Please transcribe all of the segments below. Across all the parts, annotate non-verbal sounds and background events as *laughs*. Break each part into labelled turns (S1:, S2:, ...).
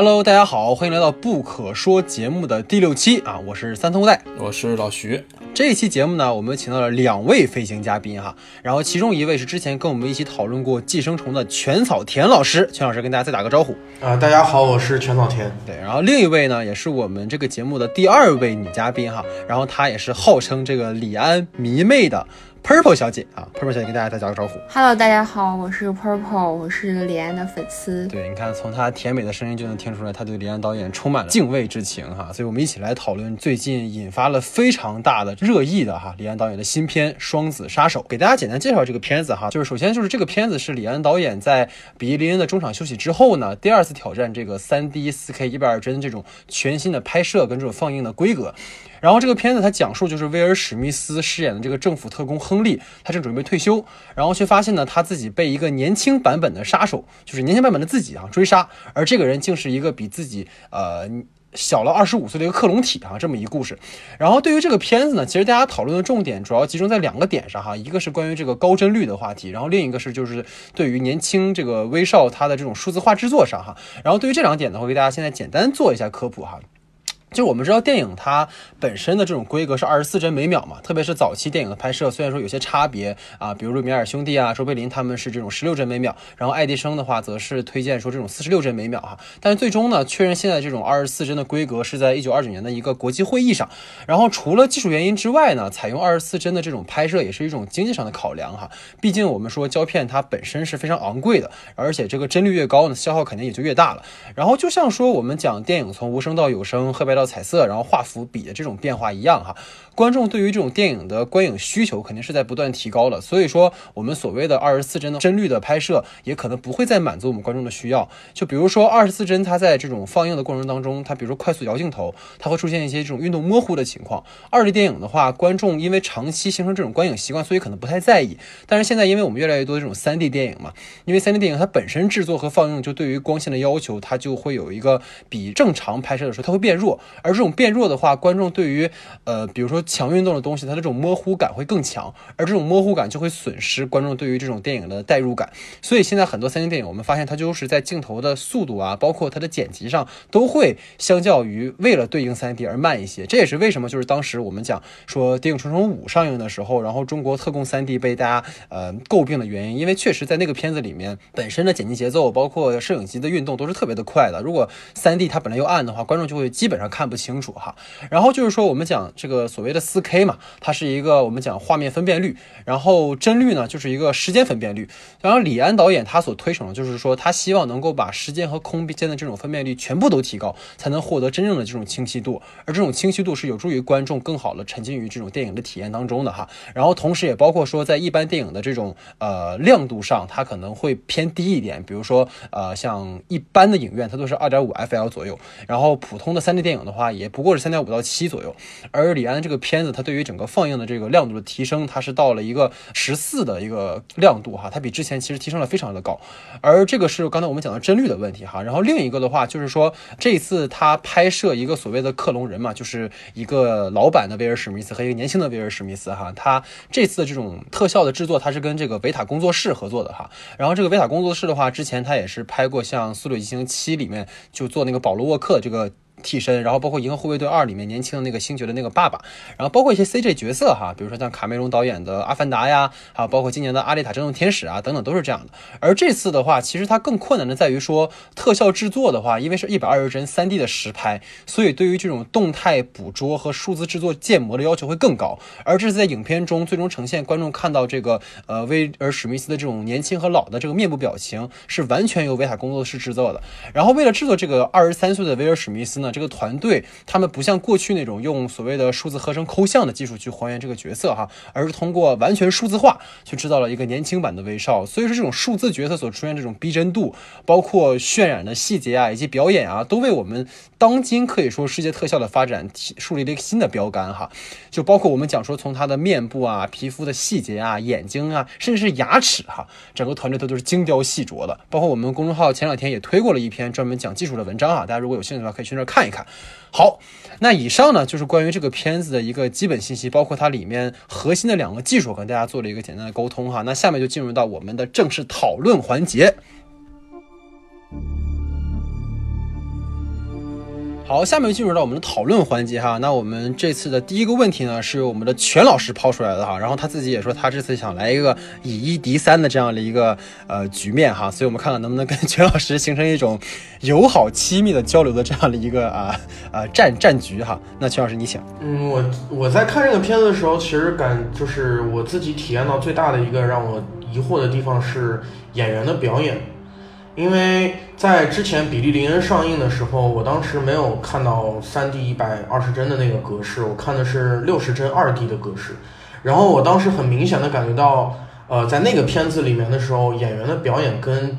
S1: Hello，大家好，欢迎来到不可说节目的第六期啊！我是三通带，
S2: 我是老徐。
S1: 这一期节目呢，我们请到了两位飞行嘉宾哈，然后其中一位是之前跟我们一起讨论过寄生虫的全草田老师，全老师跟大家再打个招呼
S3: 啊！大家好，我是全草田。
S1: 对，然后另一位呢，也是我们这个节目的第二位女嘉宾哈，然后她也是号称这个李安迷妹的。Purple 小姐啊，Purple 小姐跟大家再打个招呼。
S4: Hello，大家好，我是 Purple，我是李安的粉丝。
S1: 对，你看从她甜美的声音就能听出来，她对李安导演充满了敬畏之情哈。所以我们一起来讨论最近引发了非常大的热议的哈，李安导演的新片《双子杀手》。给大家简单介绍这个片子哈，就是首先就是这个片子是李安导演在比利林恩的中场休息之后呢，第二次挑战这个三 D 四 K 一百二帧这种全新的拍摄跟这种放映的规格。然后这个片子它讲述就是威尔史密斯饰演的这个政府特工亨利，他正准备退休，然后却发现呢他自己被一个年轻版本的杀手，就是年轻版本的自己啊追杀，而这个人竟是一个比自己呃小了二十五岁的一个克隆体啊这么一个故事。然后对于这个片子呢，其实大家讨论的重点主要集中在两个点上哈，一个是关于这个高帧率的话题，然后另一个是就是对于年轻这个威少他的这种数字化制作上哈。然后对于这两点呢，我给大家现在简单做一下科普哈。就我们知道，电影它本身的这种规格是二十四帧每秒嘛，特别是早期电影的拍摄，虽然说有些差别啊，比如说米尔兄弟啊、卓别林他们是这种十六帧每秒，然后爱迪生的话则是推荐说这种四十六帧每秒哈。但是最终呢，确认现在这种二十四帧的规格是在一九二九年的一个国际会议上。然后除了技术原因之外呢，采用二十四帧的这种拍摄也是一种经济上的考量哈。毕竟我们说胶片它本身是非常昂贵的，而且这个帧率越高呢，消耗肯定也就越大了。然后就像说我们讲电影从无声到有声，黑白。到彩色，然后画幅比的这种变化一样哈，观众对于这种电影的观影需求肯定是在不断提高的，所以说我们所谓的二十四帧的帧率的拍摄也可能不会再满足我们观众的需要。就比如说二十四帧，它在这种放映的过程当中，它比如说快速摇镜头，它会出现一些这种运动模糊的情况。二 D 电影的话，观众因为长期形成这种观影习惯，所以可能不太在意。但是现在因为我们越来越多的这种三 D 电影嘛，因为三 D 电影它本身制作和放映就对于光线的要求，它就会有一个比正常拍摄的时候它会变弱。而这种变弱的话，观众对于呃，比如说强运动的东西，它的这种模糊感会更强，而这种模糊感就会损失观众对于这种电影的代入感。所以现在很多三 D 电影，我们发现它就是在镜头的速度啊，包括它的剪辑上，都会相较于为了对应三 D 而慢一些。这也是为什么就是当时我们讲说《谍影重重五》上映的时候，然后中国特供三 D 被大家呃诟病的原因，因为确实在那个片子里面本身的剪辑节奏，包括摄影机的运动都是特别的快的。如果三 D 它本来又暗的话，观众就会基本上看不。清楚哈，然后就是说我们讲这个所谓的四 K 嘛，它是一个我们讲画面分辨率，然后帧率呢就是一个时间分辨率。然后李安导演他所推崇的就是说，他希望能够把时间和空间的这种分辨率全部都提高，才能获得真正的这种清晰度。而这种清晰度是有助于观众更好的沉浸于这种电影的体验当中的哈。然后同时也包括说，在一般电影的这种呃亮度上，它可能会偏低一点。比如说呃像一般的影院，它都是二点五 FL 左右，然后普通的三 D 电影的话也。不过是三点五到七左右，而李安这个片子，它对于整个放映的这个亮度的提升，它是到了一个十四的一个亮度哈，它比之前其实提升了非常的高，而这个是刚才我们讲的帧率的问题哈，然后另一个的话就是说，这次他拍摄一个所谓的克隆人嘛，就是一个老版的威尔史密斯和一个年轻的威尔史密斯哈，他这次的这种特效的制作，他是跟这个维塔工作室合作的哈，然后这个维塔工作室的话，之前他也是拍过像《速度与激情七》里面就做那个保罗沃克这个。替身，然后包括《银河护卫队二》里面年轻的那个星爵的那个爸爸，然后包括一些 CG 角色哈，比如说像卡梅隆导演的《阿凡达》呀，还有包括今年的《阿丽塔：真正天使》啊等等都是这样的。而这次的话，其实它更困难的在于说特效制作的话，因为是一百二十帧三 D 的实拍，所以对于这种动态捕捉和数字制作建模的要求会更高。而这是在影片中最终呈现观众看到这个呃威尔史密斯的这种年轻和老的这个面部表情，是完全由维塔工作室制作的。然后为了制作这个二十三岁的威尔史密斯呢。这个团队他们不像过去那种用所谓的数字合成抠像的技术去还原这个角色哈，而是通过完全数字化去制造了一个年轻版的威少。所以说这种数字角色所出现这种逼真度，包括渲染的细节啊，以及表演啊，都为我们当今可以说世界特效的发展树立了一个新的标杆哈。就包括我们讲说从他的面部啊、皮肤的细节啊、眼睛啊，甚至是牙齿哈，整个团队都都是精雕细琢的。包括我们公众号前两天也推过了一篇专门讲技术的文章啊，大家如果有兴趣的话，可以去那儿看。看一看，好，那以上呢就是关于这个片子的一个基本信息，包括它里面核心的两个技术，跟大家做了一个简单的沟通哈。那下面就进入到我们的正式讨论环节。好，下面进入到我们的讨论环节哈。那我们这次的第一个问题呢，是我们的全老师抛出来的哈。然后他自己也说，他这次想来一个以一敌三的这样的一个呃局面哈。所以我们看看能不能跟全老师形成一种友好亲密的交流的这样的一个啊啊战战局哈。那全老师你请。
S3: 嗯，我我在看这个片子的时候，其实感就是我自己体验到最大的一个让我疑惑的地方是演员的表演。因为在之前《比利林恩》上映的时候，我当时没有看到三 D 一百二十帧的那个格式，我看的是六十帧二 D 的格式。然后我当时很明显的感觉到，呃，在那个片子里面的时候，演员的表演跟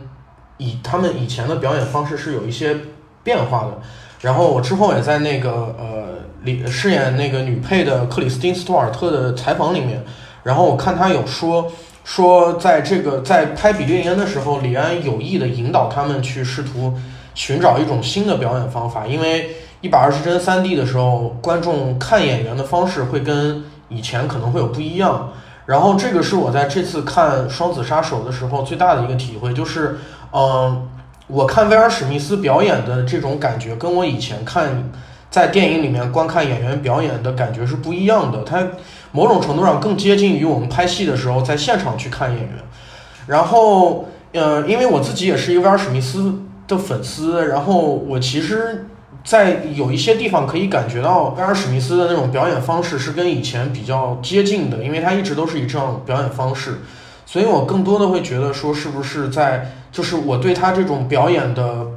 S3: 以他们以前的表演方式是有一些变化的。然后我之后也在那个呃里饰演那个女配的克里斯汀·斯图尔特的采访里面，然后我看他有说。说，在这个在拍《比利林恩》的时候，李安有意的引导他们去试图寻找一种新的表演方法，因为一百二十帧三 D 的时候，观众看演员的方式会跟以前可能会有不一样。然后这个是我在这次看《双子杀手》的时候最大的一个体会，就是，嗯，我看威尔史密斯表演的这种感觉，跟我以前看在电影里面观看演员表演的感觉是不一样的。他。某种程度上更接近于我们拍戏的时候在现场去看演员，然后，呃，因为我自己也是一个威尔史密斯的粉丝，然后我其实，在有一些地方可以感觉到威尔史密斯的那种表演方式是跟以前比较接近的，因为他一直都是以这样表演方式，所以我更多的会觉得说是不是在就是我对他这种表演的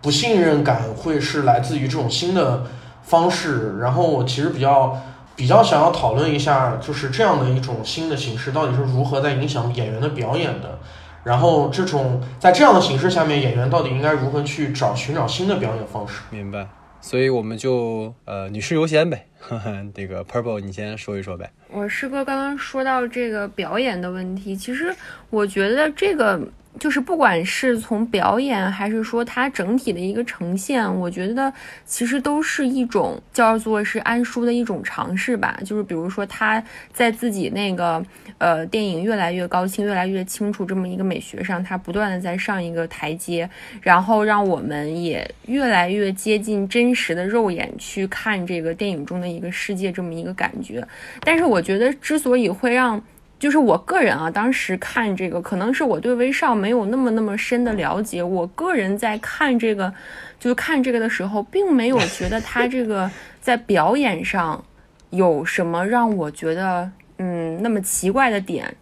S3: 不信任感会是来自于这种新的方式，然后我其实比较。比较想要讨论一下，就是这样的一种新的形式到底是如何在影响演员的表演的，然后这种在这样的形式下面，演员到底应该如何去找寻找新的表演方式？
S1: 明白，所以我们就呃女士优先呗，呵 *laughs* 呵这个 Purple 你先说一说呗。
S4: 我师哥刚刚说到这个表演的问题，其实我觉得这个。就是不管是从表演还是说它整体的一个呈现，我觉得其实都是一种叫做是安叔的一种尝试吧。就是比如说他在自己那个呃电影越来越高清、越来越清楚这么一个美学上，他不断的在上一个台阶，然后让我们也越来越接近真实的肉眼去看这个电影中的一个世界这么一个感觉。但是我觉得之所以会让就是我个人啊，当时看这个，可能是我对威少没有那么那么深的了解。我个人在看这个，就是看这个的时候，并没有觉得他这个 *laughs* 在表演上有什么让我觉得嗯那么奇怪的点，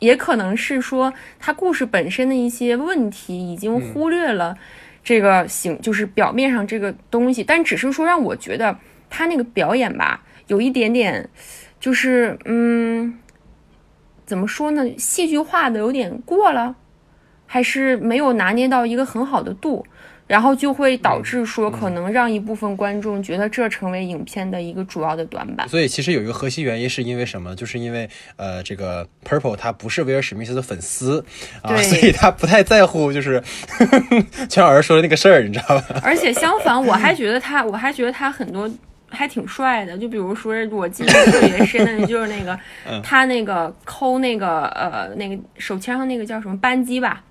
S4: 也可能是说他故事本身的一些问题已经忽略了这个形，就是表面上这个东西，但只是说让我觉得他那个表演吧，有一点点，就是嗯。怎么说呢？戏剧化的有点过了，还是没有拿捏到一个很好的度，然后就会导致说可能让一部分观众觉得这成为影片的一个主要的短板。
S1: 所以其实有一个核心原因是因为什么？就是因为呃，这个 Purple 他不是威尔史密斯的粉丝啊，所以他不太在乎就是全老师说的那个事儿，你知道吧？
S4: 而且相反，我还觉得他，我还觉得他很多。还挺帅的，就比如说我记忆特别深的，就是那个 *laughs* 他那个抠那个呃那个手枪上那个叫什么扳机吧。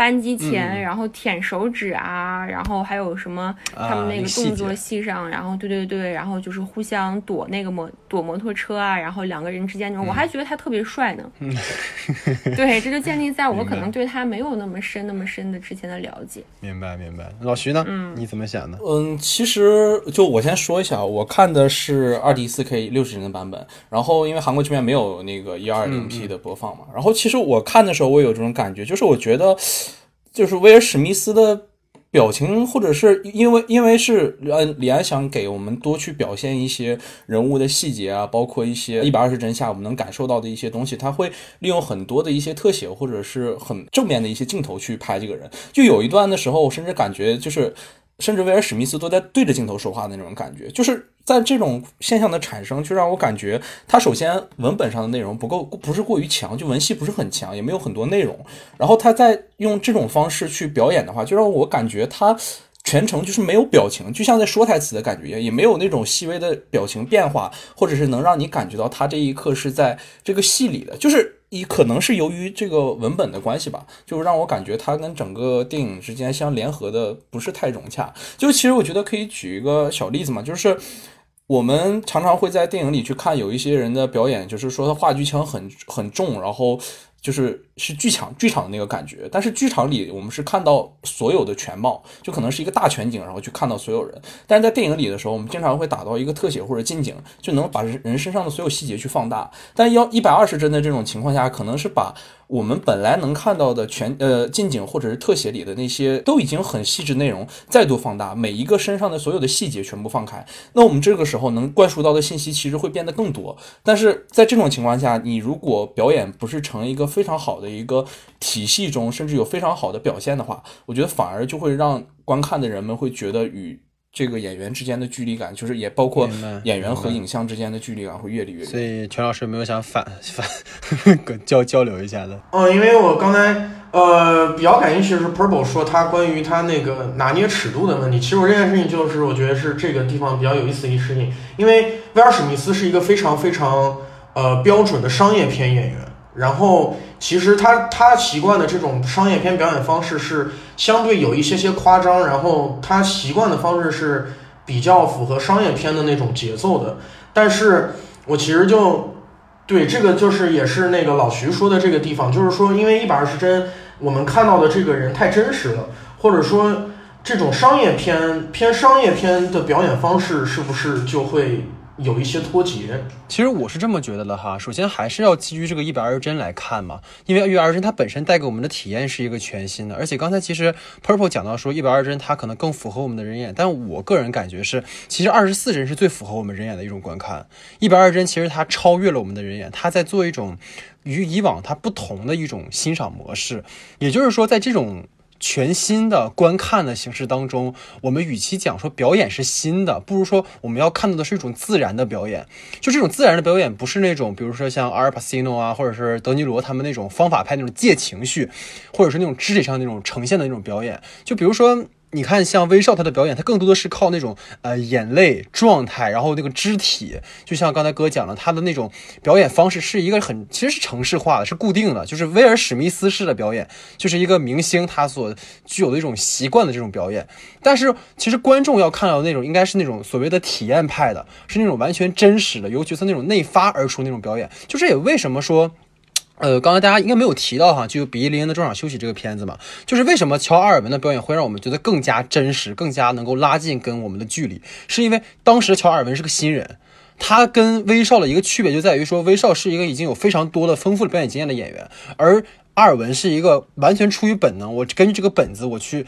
S4: 扳机前，然后舔手指啊，然后还有什么他们那个动作戏上，然后对对对，然后就是互相躲那个摩躲摩托车啊，然后两个人之间那种，我还觉得他特别帅呢。*laughs* 对，这就建立在我可能对他没有那么深那么深的之前的了解。
S1: 明白明白，老徐呢？嗯，你怎么想的？
S2: 嗯，其实就我先说一下，我看的是二 D 四 K 六十帧的版本，然后因为韩国这边没有那个一二零 P 的播放嘛，然后其实我看的时候，我有这种感觉，就是我觉得。就是威尔史密斯的表情，或者是因为因为是呃李安想给我们多去表现一些人物的细节啊，包括一些一百二十帧下我们能感受到的一些东西，他会利用很多的一些特写或者是很正面的一些镜头去拍这个人。就有一段的时候，我甚至感觉就是。甚至威尔史密斯都在对着镜头说话的那种感觉，就是但这种现象的产生，就让我感觉他首先文本上的内容不够，不是过于强，就文戏不是很强，也没有很多内容。然后他在用这种方式去表演的话，就让我感觉他全程就是没有表情，就像在说台词的感觉，也没有那种细微的表情变化，或者是能让你感觉到他这一刻是在这个戏里的，就是。一可能是由于这个文本的关系吧，就让我感觉它跟整个电影之间相联合的不是太融洽。就其实我觉得可以举一个小例子嘛，就是我们常常会在电影里去看有一些人的表演，就是说他话剧腔很很重，然后。就是是剧场剧场的那个感觉，但是剧场里我们是看到所有的全貌，就可能是一个大全景，然后去看到所有人。但是在电影里的时候，我们经常会打到一个特写或者近景，就能把人身上的所有细节去放大。但要一百二十帧的这种情况下，可能是把。我们本来能看到的全呃近景或者是特写里的那些都已经很细致内容再度放大，每一个身上的所有的细节全部放开，那我们这个时候能灌输到的信息其实会变得更多。但是在这种情况下，你如果表演不是成一个非常好的一个体系中，甚至有非常好的表现的话，我觉得反而就会让观看的人们会觉得与。这个演员之间的距离感，就是也包括演员和影像之间的距离感会越离越远。
S1: 所以全老师没有想反反 *laughs* 交交流一下的。
S3: 嗯，因为我刚才呃比较感兴趣的是 Purple 说他关于他那个拿捏尺度的问题。其实我这件事情就是我觉得是这个地方比较有意思的一事情，因为威尔史密斯是一个非常非常呃标准的商业片演员，然后。其实他他习惯的这种商业片表演方式是相对有一些些夸张，然后他习惯的方式是比较符合商业片的那种节奏的。但是我其实就对这个就是也是那个老徐说的这个地方，就是说因为一百二十帧，我们看到的这个人太真实了，或者说这种商业片偏商业片的表演方式是不是就会？有一些脱节，
S1: 其实我是这么觉得的哈。首先还是要基于这个一百二十帧来看嘛，因为一百二十帧它本身带给我们的体验是一个全新的。而且刚才其实 Purple 讲到说一百二十帧它可能更符合我们的人眼，但我个人感觉是，其实二十四帧是最符合我们人眼的一种观看。一百二十帧其实它超越了我们的人眼，它在做一种与以往它不同的一种欣赏模式。也就是说，在这种全新的观看的形式当中，我们与其讲说表演是新的，不如说我们要看到的是一种自然的表演。就这种自然的表演，不是那种比如说像阿尔帕西诺啊，或者是德尼罗他们那种方法派那种借情绪，或者是那种肢体上那种呈现的那种表演。就比如说。你看，像威少他的表演，他更多的是靠那种呃眼泪状态，然后那个肢体，就像刚才哥讲了，他的那种表演方式是一个很其实是程式化的，是固定的，就是威尔史密斯式的表演，就是一个明星他所具有的一种习惯的这种表演。但是其实观众要看到的那种，应该是那种所谓的体验派的，是那种完全真实的，由角色那种内发而出那种表演。就这也为什么说。呃，刚才大家应该没有提到哈，就《比利林恩的中场休息》这个片子嘛，就是为什么乔阿尔文的表演会让我们觉得更加真实，更加能够拉近跟我们的距离，是因为当时乔阿尔文是个新人，他跟威少的一个区别就在于说，威少是一个已经有非常多的丰富的表演经验的演员，而阿尔文是一个完全出于本能，我根据这个本子我去。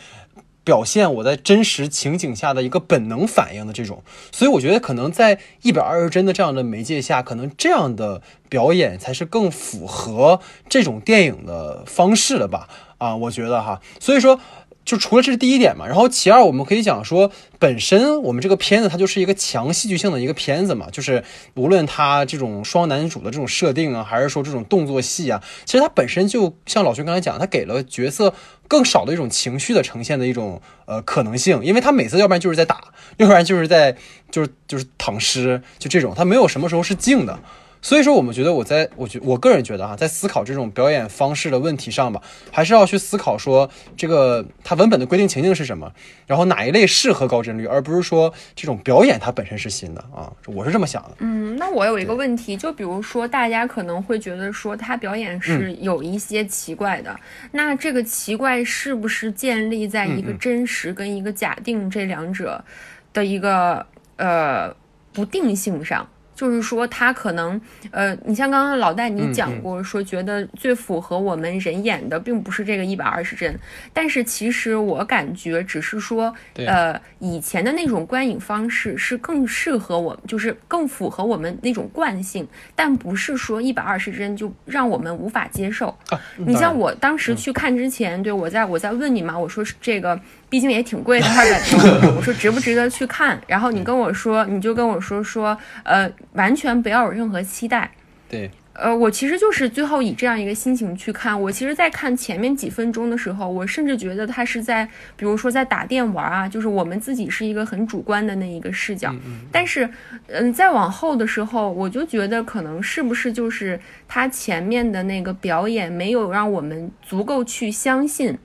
S1: 表现我在真实情景下的一个本能反应的这种，所以我觉得可能在一百二十帧的这样的媒介下，可能这样的表演才是更符合这种电影的方式的吧？啊，我觉得哈，所以说。就除了这是第一点嘛，然后其二我们可以讲说，本身我们这个片子它就是一个强戏剧性的一个片子嘛，就是无论它这种双男主的这种设定啊，还是说这种动作戏啊，其实它本身就像老徐刚才讲，它给了角色更少的一种情绪的呈现的一种呃可能性，因为他每次要不然就是在打，*laughs* 要不然就是在就是就是躺尸，就这种，他没有什么时候是静的。所以说，我们觉得我在我觉我个人觉得哈，在思考这种表演方式的问题上吧，还是要去思考说这个它文本的规定情境是什么，然后哪一类适合高帧率，而不是说这种表演它本身是新的啊，我是这么想的。
S4: 嗯，那我有一个问题，就比如说大家可能会觉得说他表演是有一些奇怪的，那这个奇怪是不是建立在一个真实跟一个假定这两者的一个呃不定性上？就是说，他可能，呃，你像刚刚老戴你讲过，说觉得最符合我们人眼的，并不是这个一百二十帧，但是其实我感觉，只是说，呃，以前的那种观影方式是更适合我们，就是更符合我们那种惯性，但不是说一百二十帧就让我们无法接受。你像我当时去看之前，对我在我在问你嘛，我说是这个。毕竟也挺贵的，二百多。*laughs* 我说值不值得去看？然后你跟我说，你就跟我说说，呃，完全不要有任何期待。
S1: 对。
S4: 呃，我其实就是最后以这样一个心情去看。我其实，在看前面几分钟的时候，我甚至觉得他是在，比如说在打电玩啊，就是我们自己是一个很主观的那一个视角。但是，嗯，再往后的时候，我就觉得可能是不是就是他前面的那个表演没有让我们足够去相信，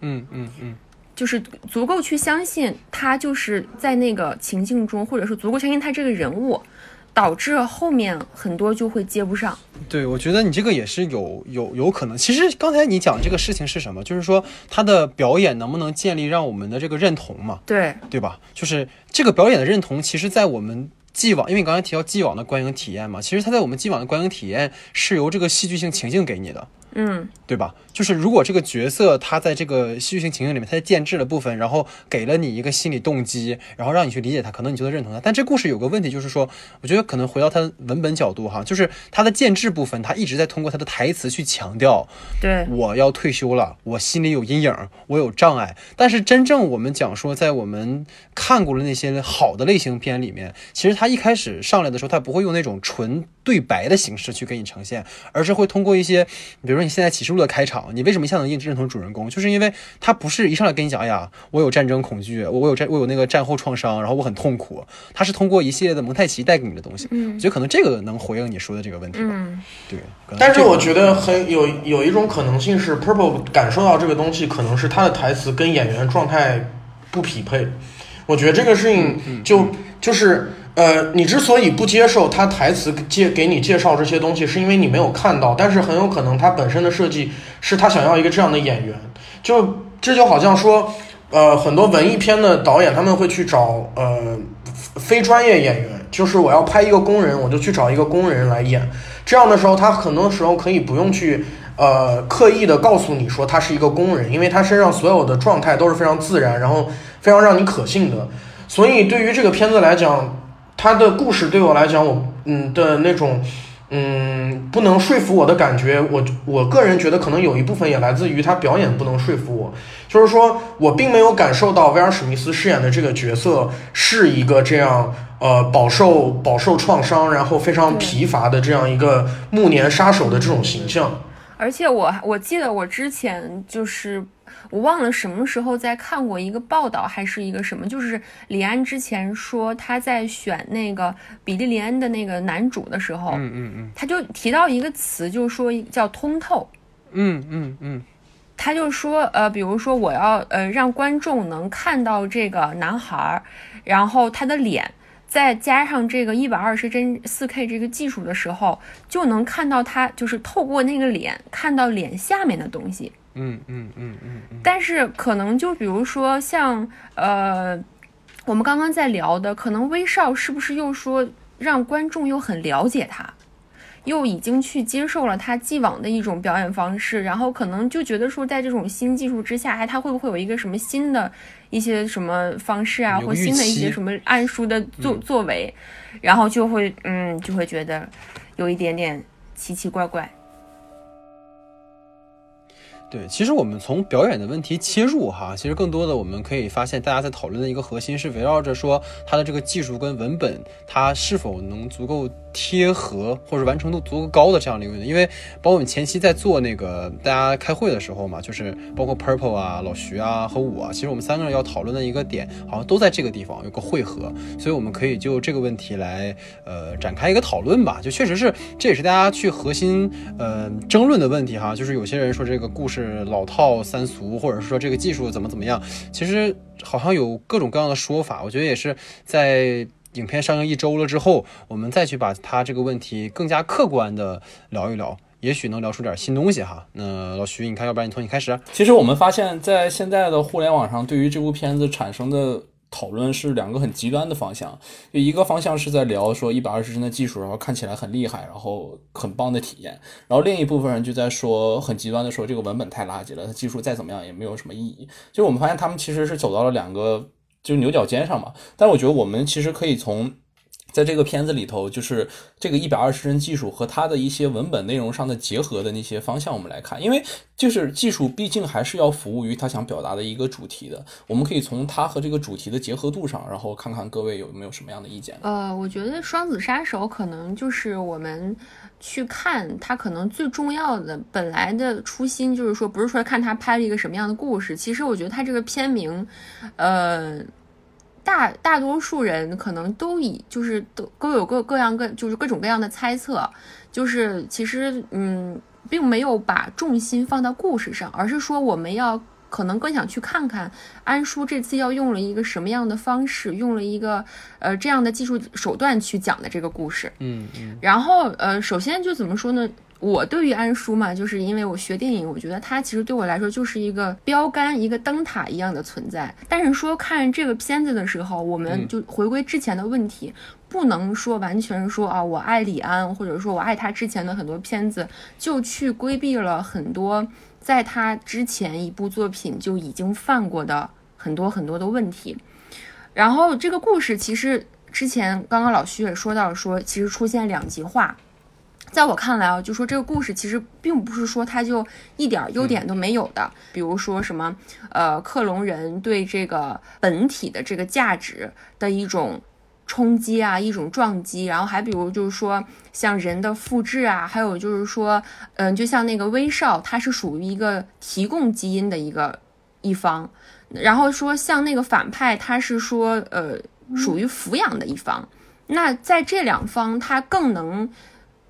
S1: 嗯嗯嗯，
S4: 就是足够去相信他就是在那个情境中，或者是足够相信他这个人物。导致后面很多就会接不上。
S1: 对，我觉得你这个也是有有有可能。其实刚才你讲这个事情是什么？就是说他的表演能不能建立让我们的这个认同嘛？
S4: 对，
S1: 对吧？就是这个表演的认同，其实，在我们既往，因为你刚才提到既往的观影体验嘛，其实他在我们既往的观影体验是由这个戏剧性情境给你的。
S4: 嗯，
S1: 对吧？就是如果这个角色他在这个戏剧性情境里面，他在建制的部分，然后给了你一个心理动机，然后让你去理解他，可能你就能认同他。但这故事有个问题，就是说，我觉得可能回到他文本角度哈，就是他的建制部分，他一直在通过他的台词去强调，
S4: 对，
S1: 我要退休了，我心里有阴影，我有障碍。但是真正我们讲说，在我们看过了那些好的类型片里面，其实他一开始上来的时候，他不会用那种纯对白的形式去给你呈现，而是会通过一些，比如说你现在启示录的开场，你为什么一下能认认同主人公？就是因为他不是一上来跟你讲，哎呀，我有战争恐惧，我我有战我有那个战后创伤，然后我很痛苦。他是通过一系列的蒙太奇带给你的东西，
S4: 嗯，
S1: 我觉得可能这个能回应你说的这个问题吧。
S4: 嗯，
S1: 对。
S3: 但是我觉得很有有一种可能性是，Purple 感受到这个东西，可能是他的台词跟演员状态不匹配。我觉得这个事情就就是呃，你之所以不接受他台词介给你介绍这些东西，是因为你没有看到。但是很有可能他本身的设计是他想要一个这样的演员。就这就好像说，呃，很多文艺片的导演他们会去找呃非专业演员，就是我要拍一个工人，我就去找一个工人来演。这样的时候，他很多时候可以不用去呃刻意的告诉你说他是一个工人，因为他身上所有的状态都是非常自然，然后非常让你可信的。所以对于这个片子来讲，他的故事对我来讲，我嗯的那种嗯不能说服我的感觉，我我个人觉得可能有一部分也来自于他表演不能说服我，就是说我并没有感受到威尔史密斯饰演的这个角色是一个这样呃饱受饱受创伤，然后非常疲乏的这样一个暮年杀手的这种形象。
S4: 而且我我记得我之前就是我忘了什么时候在看过一个报道还是一个什么，就是李安之前说他在选那个比利林恩的那个男主的时候，
S1: 嗯嗯嗯
S4: 他就提到一个词，就是说叫通透。
S1: 嗯嗯嗯
S4: 他就说，呃，比如说我要呃让观众能看到这个男孩儿，然后他的脸，再加上这个一百二十帧四 K 这个技术的时候，就能看到他就是透过那个脸看到脸下面的东西。
S1: 嗯嗯嗯嗯嗯，
S4: 但是可能就比如说像呃，我们刚刚在聊的，可能威少是不是又说让观众又很了解他，又已经去接受了他既往的一种表演方式，然后可能就觉得说在这种新技术之下，哎，他会不会有一个什么新的一些什么方式啊，或新的一些什么暗书的作作为，然后就会嗯，就会觉得有一点点奇奇怪怪。
S1: 对，其实我们从表演的问题切入哈，其实更多的我们可以发现，大家在讨论的一个核心是围绕着说它的这个技术跟文本，它是否能足够贴合或者完成度足够高的这样的一个。因为包括我们前期在做那个大家开会的时候嘛，就是包括 Purple 啊、老徐啊和我，其实我们三个人要讨论的一个点，好像都在这个地方有个汇合，所以我们可以就这个问题来呃展开一个讨论吧。就确实是，这也是大家去核心呃争论的问题哈。就是有些人说这个故事老套三俗，或者是说这个技术怎么怎么样，其实好像有各种各样的说法。我觉得也是在影片上映一周了之后，我们再去把它这个问题更加客观的聊一聊，也许能聊出点新东西哈。那老徐，你看，要不然你从你开始。
S2: 其实我们发现，在现在的互联网上，对于这部片子产生的讨论是两个很极端的方向。就一个方向是在聊说一百二十帧的技术，然后看起来很厉害，然后很棒的体验；然后另一部分人就在说很极端的说这个文本太垃圾了，它技术再怎么样也没有什么意义。就我们发现他们其实是走到了两个就是牛角尖上嘛。但我觉得我们其实可以从在这个片子里头，就是这个一百二十帧技术和它的一些文本内容上的结合的那些方向，我们来看，因为就是技术毕竟还是要服务于它想表达的一个主题的。我们可以从它和这个主题的结合度上，然后看看各位有没有什么样的意见。
S4: 呃，我觉得《双子杀手》可能就是我们去看他，可能最重要的本来的初心就是说，不是说看他拍了一个什么样的故事。其实我觉得他这个片名，呃。大大多数人可能都以就是都各有各各样各就是各种各样的猜测，就是其实嗯，并没有把重心放到故事上，而是说我们要可能更想去看看安叔这次要用了一个什么样的方式，用了一个呃这样的技术手段去讲的这个故事。
S1: 嗯嗯。
S4: 然后呃，首先就怎么说呢？我对于安叔嘛，就是因为我学电影，我觉得他其实对我来说就是一个标杆、一个灯塔一样的存在。但是说看这个片子的时候，我们就回归之前的问题，不能说完全说啊，我爱李安，或者说我爱他之前的很多片子，就去规避了很多在他之前一部作品就已经犯过的很多很多的问题。然后这个故事其实之前刚刚老徐也说到，说其实出现两极化。在我看来啊，就说这个故事其实并不是说它就一点优点都没有的。比如说什么，呃，克隆人对这个本体的这个价值的一种冲击啊，一种撞击。然后还比如就是说像人的复制啊，还有就是说，嗯，就像那个威少，他是属于一个提供基因的一个一方。然后说像那个反派，他是说呃属于抚养的一方。那在这两方，他更能。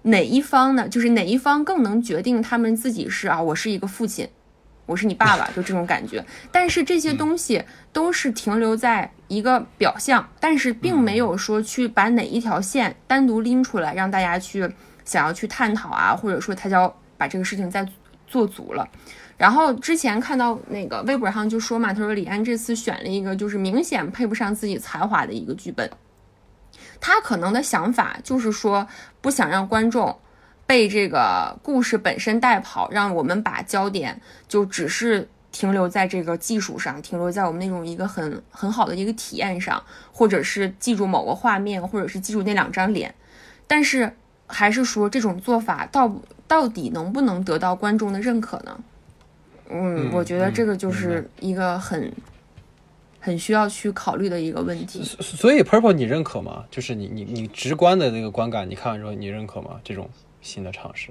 S4: 哪一方呢？就是哪一方更能决定他们自己是啊？我是一个父亲，我是你爸爸，就这种感觉。但是这些东西都是停留在一个表象，但是并没有说去把哪一条线单独拎出来让大家去想要去探讨啊，或者说他就要把这个事情再做足了。然后之前看到那个微博上就说嘛，他说李安这次选了一个就是明显配不上自己才华的一个剧本。他可能的想法就是说，不想让观众被这个故事本身带跑，让我们把焦点就只是停留在这个技术上，停留在我们那种一个很很好的一个体验上，或者是记住某个画面，或者是记住那两张脸。但是还是说这种做法到到底能不能得到观众的认可呢？嗯，我觉得这个就是一个很。很需要去考虑的一个问题。
S1: 所以，Purple，你认可吗？就是你你你直观的那个观感，你看完之后你认可吗？这种新的尝试？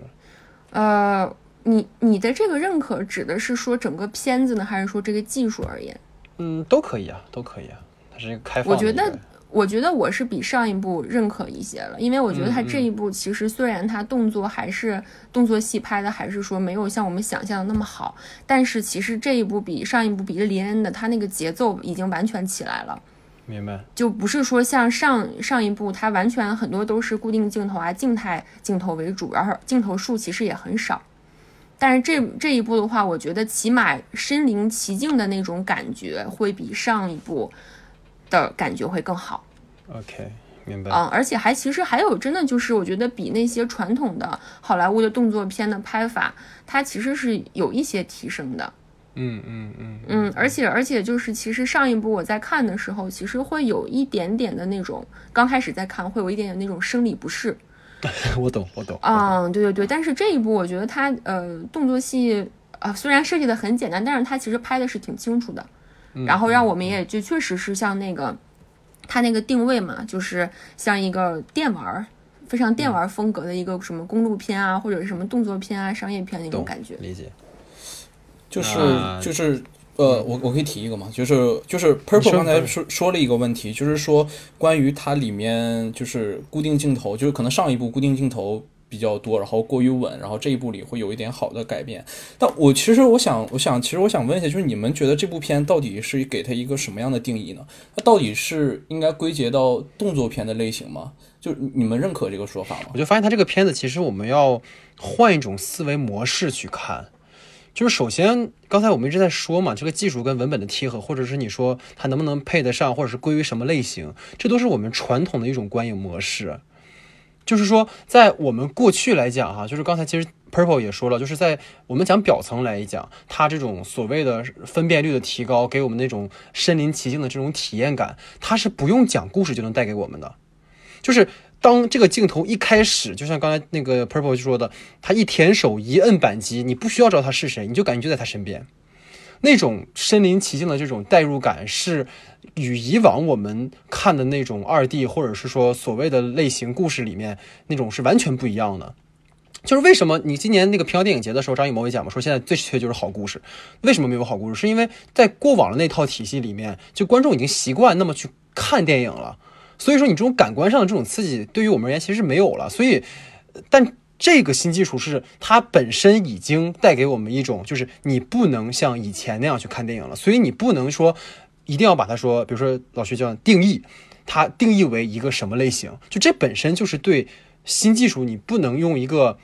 S4: 呃，你你的这个认可指的是说整个片子呢，还是说这个技术而言？
S1: 嗯，都可以啊，都可以啊。它是一个开放。
S4: 我觉得。我觉得我是比上一部认可一些了，因为我觉得他这一部其实虽然他动作还是动作戏拍的，还是说没有像我们想象的那么好，但是其实这一部比上一部比利林恩的他那个节奏已经完全起来了。
S1: 明白。
S4: 就不是说像上上一部它完全很多都是固定镜头啊，静态镜头为主，然后镜头数其实也很少。但是这这一部的话，我觉得起码身临其境的那种感觉会比上一部。的感觉会更好。
S1: OK，明白。
S4: 嗯，而且还其实还有，真的就是我觉得比那些传统的好莱坞的动作片的拍法，它其实是有一些提升的。
S1: 嗯嗯嗯
S4: 嗯，而且而且就是其实上一部我在看的时候，其实会有一点点的那种，刚开始在看会有一点点那种生理不适。*laughs*
S1: 我懂，我懂。
S4: 嗯，对对对。但是这一部我觉得它呃动作戏啊虽然设计的很简单，但是它其实拍的是挺清楚的。然后让我们也就确实是像那个，它那个定位嘛，就是像一个电玩儿，非常电玩风格的一个什么公路片啊，或者是什么动作片啊、商业片那种感觉。
S1: 理解。
S2: 就是就是呃，我我可以提一个嘛，就是就是 Purple 刚才说说了一个问题，就是说关于它里面就是固定镜头，就是可能上一部固定镜头。比较多，然后过于稳，然后这一部里会有一点好的改变。但我其实我想，我想，其实我想问一下，就是你们觉得这部片到底是给它一个什么样的定义呢？它到底是应该归结到动作片的类型吗？就你们认可这个说法吗？
S1: 我就发现它这个片子，其实我们要换一种思维模式去看。就是首先，刚才我们一直在说嘛，这个技术跟文本的贴合，或者是你说它能不能配得上，或者是归于什么类型，这都是我们传统的一种观影模式。就是说，在我们过去来讲，哈，就是刚才其实 Purple 也说了，就是在我们讲表层来讲，它这种所谓的分辨率的提高，给我们那种身临其境的这种体验感，它是不用讲故事就能带给我们的。就是当这个镜头一开始，就像刚才那个 Purple 说的，他一舔手一摁扳机，你不需要知道他是谁，你就感觉就在他身边，那种身临其境的这种代入感是。与以往我们看的那种二 D 或者是说所谓的类型故事里面那种是完全不一样的。就是为什么你今年那个平遥电影节的时候，张艺谋也讲嘛，说现在最缺就是好故事。为什么没有好故事？是因为在过往的那套体系里面，就观众已经习惯那么去看电影了，所以说你这种感官上的这种刺激，对于我们而言其实是没有了。所以，但这个新技术是它本身已经带给我们一种，就是你不能像以前那样去看电影了，所以你不能说。一定要把它说，比如说老徐叫定义，它定义为一个什么类型？就这本身就是对新技术，你不能用一个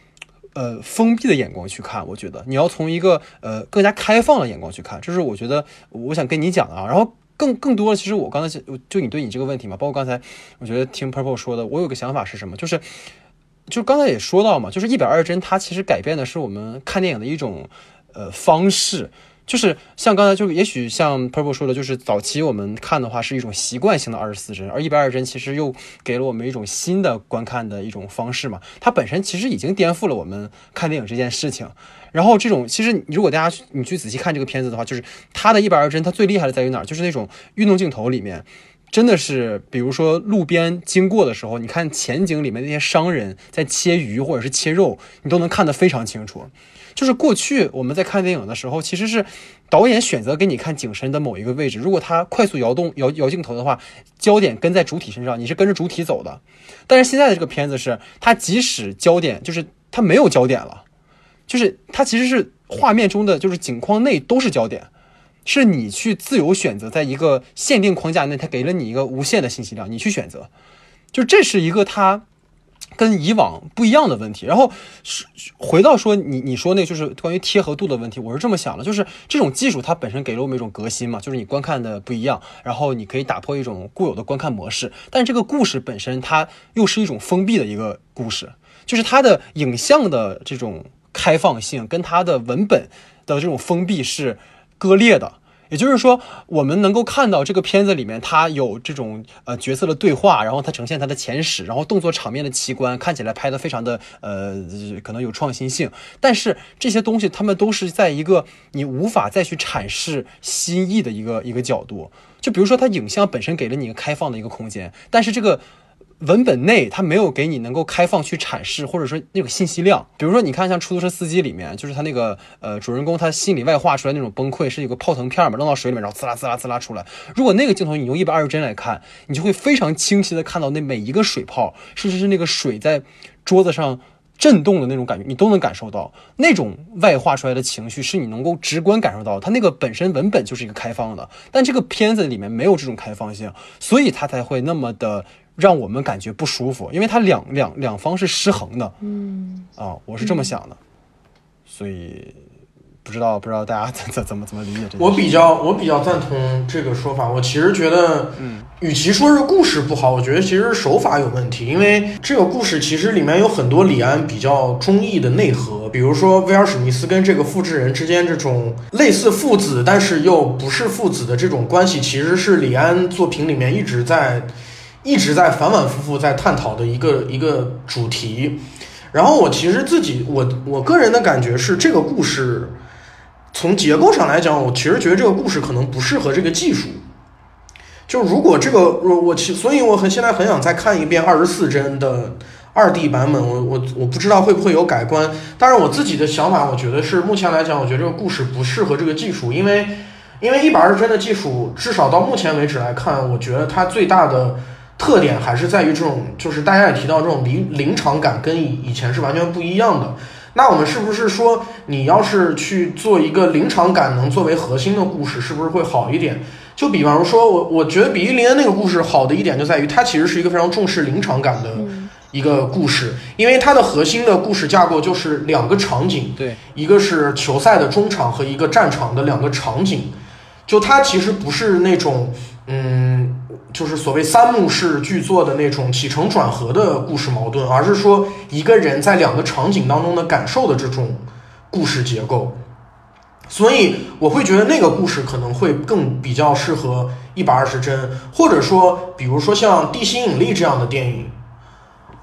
S1: 呃封闭的眼光去看。我觉得你要从一个呃更加开放的眼光去看。这是我觉得我想跟你讲的啊。然后更更多，其实我刚才就你对你这个问题嘛，包括刚才我觉得听 Purple 说的，我有个想法是什么？就是就刚才也说到嘛，就是一百二十帧，它其实改变的是我们看电影的一种呃方式。就是像刚才，就也许像 Purple 说的，就是早期我们看的话是一种习惯性的二十四帧，而一百二十帧其实又给了我们一种新的观看的一种方式嘛。它本身其实已经颠覆了我们看电影这件事情。然后这种其实，如果大家你去仔细看这个片子的话，就是它的一百二十帧，它最厉害的在于哪儿？就是那种运动镜头里面，真的是，比如说路边经过的时候，你看前景里面那些商人在切鱼或者是切肉，你都能看得非常清楚。就是过去我们在看电影的时候，其实是导演选择给你看景深的某一个位置。如果他快速摇动摇摇镜头的话，焦点跟在主体身上，你是跟着主体走的。但是现在的这个片子是，它即使焦点就是它没有焦点了，就是它其实是画面中的就是景框内都是焦点，是你去自由选择，在一个限定框架内，它给了你一个无限的信息量，你去选择。就这是一个它。跟以往不一样的问题，然后回到说你你说那就是关于贴合度的问题，我是这么想的，就是这种技术它本身给了我们一种革新嘛，就是你观看的不一样，然后你可以打破一种固有的观看模式，但这个故事本身它又是一种封闭的一个故事，就是它的影像的这种开放性跟它的文本的这种封闭是割裂的。也就是说，我们能够看到这个片子里面，它有这种呃角色的对话，然后它呈现它的前史，然后动作场面的奇观，看起来拍的非常的呃，可能有创新性。但是这些东西，他们都是在一个你无法再去阐释新意的一个一个角度。就比如说，它影像本身给了你一个开放的一个空间，但是这个。文本内它没有给你能够开放去阐释，或者说那个信息量。比如说，你看像出租车司机里面，就是他那个呃主人公他心里外化出来那种崩溃，是有个泡腾片嘛，扔到水里面，然后滋啦滋啦滋啦出来。如果那个镜头你用一百二十帧来看，你就会非常清晰的看到那每一个水泡，甚至是那个水在桌子上震动的那种感觉，你都能感受到那种外化出来的情绪，是你能够直观感受到。它那个本身文本就是一个开放的，但这个片子里面没有这种开放性，所以它才会那么的。让我们感觉不舒服，因为它两两两方是失衡的。
S4: 嗯，
S1: 啊，我是这么想的，所以不知道不知道大家怎怎怎么怎么理解这个。
S3: 我比较我比较赞同这个说法。我其实觉得，嗯，与其说是故事不好，我觉得其实手法有问题。因为这个故事其实里面有很多李安比较中意的内核，比如说威尔史密斯跟这个复制人之间这种类似父子，但是又不是父子的这种关系，其实是李安作品里面一直在。一直在反反复复在探讨的一个一个主题，然后我其实自己我我个人的感觉是，这个故事从结构上来讲，我其实觉得这个故事可能不适合这个技术。就如果这个我我其所以我很现在很想再看一遍二十四帧的二 D 版本，我我我不知道会不会有改观。但是我自己的想法，我觉得是目前来讲，我觉得这个故事不适合这个技术，因为因为一百二十帧的技术，至少到目前为止来看，我觉得它最大的。特点还是在于这种，就是大家也提到这种临临场感跟以以前是完全不一样的。那我们是不是说，你要是去做一个临场感能作为核心的故事，是不是会好一点？就比方说，我我觉得比利林恩那个故事好的一点就在于，它其实是一个非常重视临场感的一个故事，因为它的核心的故事架构就是两个场景，
S1: 对，
S3: 一个是球赛的中场和一个战场的两个场景，就它其实不是那种，嗯。就是所谓三幕式剧作的那种起承转合的故事矛盾，而是说一个人在两个场景当中的感受的这种故事结构。所以我会觉得那个故事可能会更比较适合一百二十帧，或者说，比如说像《地心引力》这样的电影，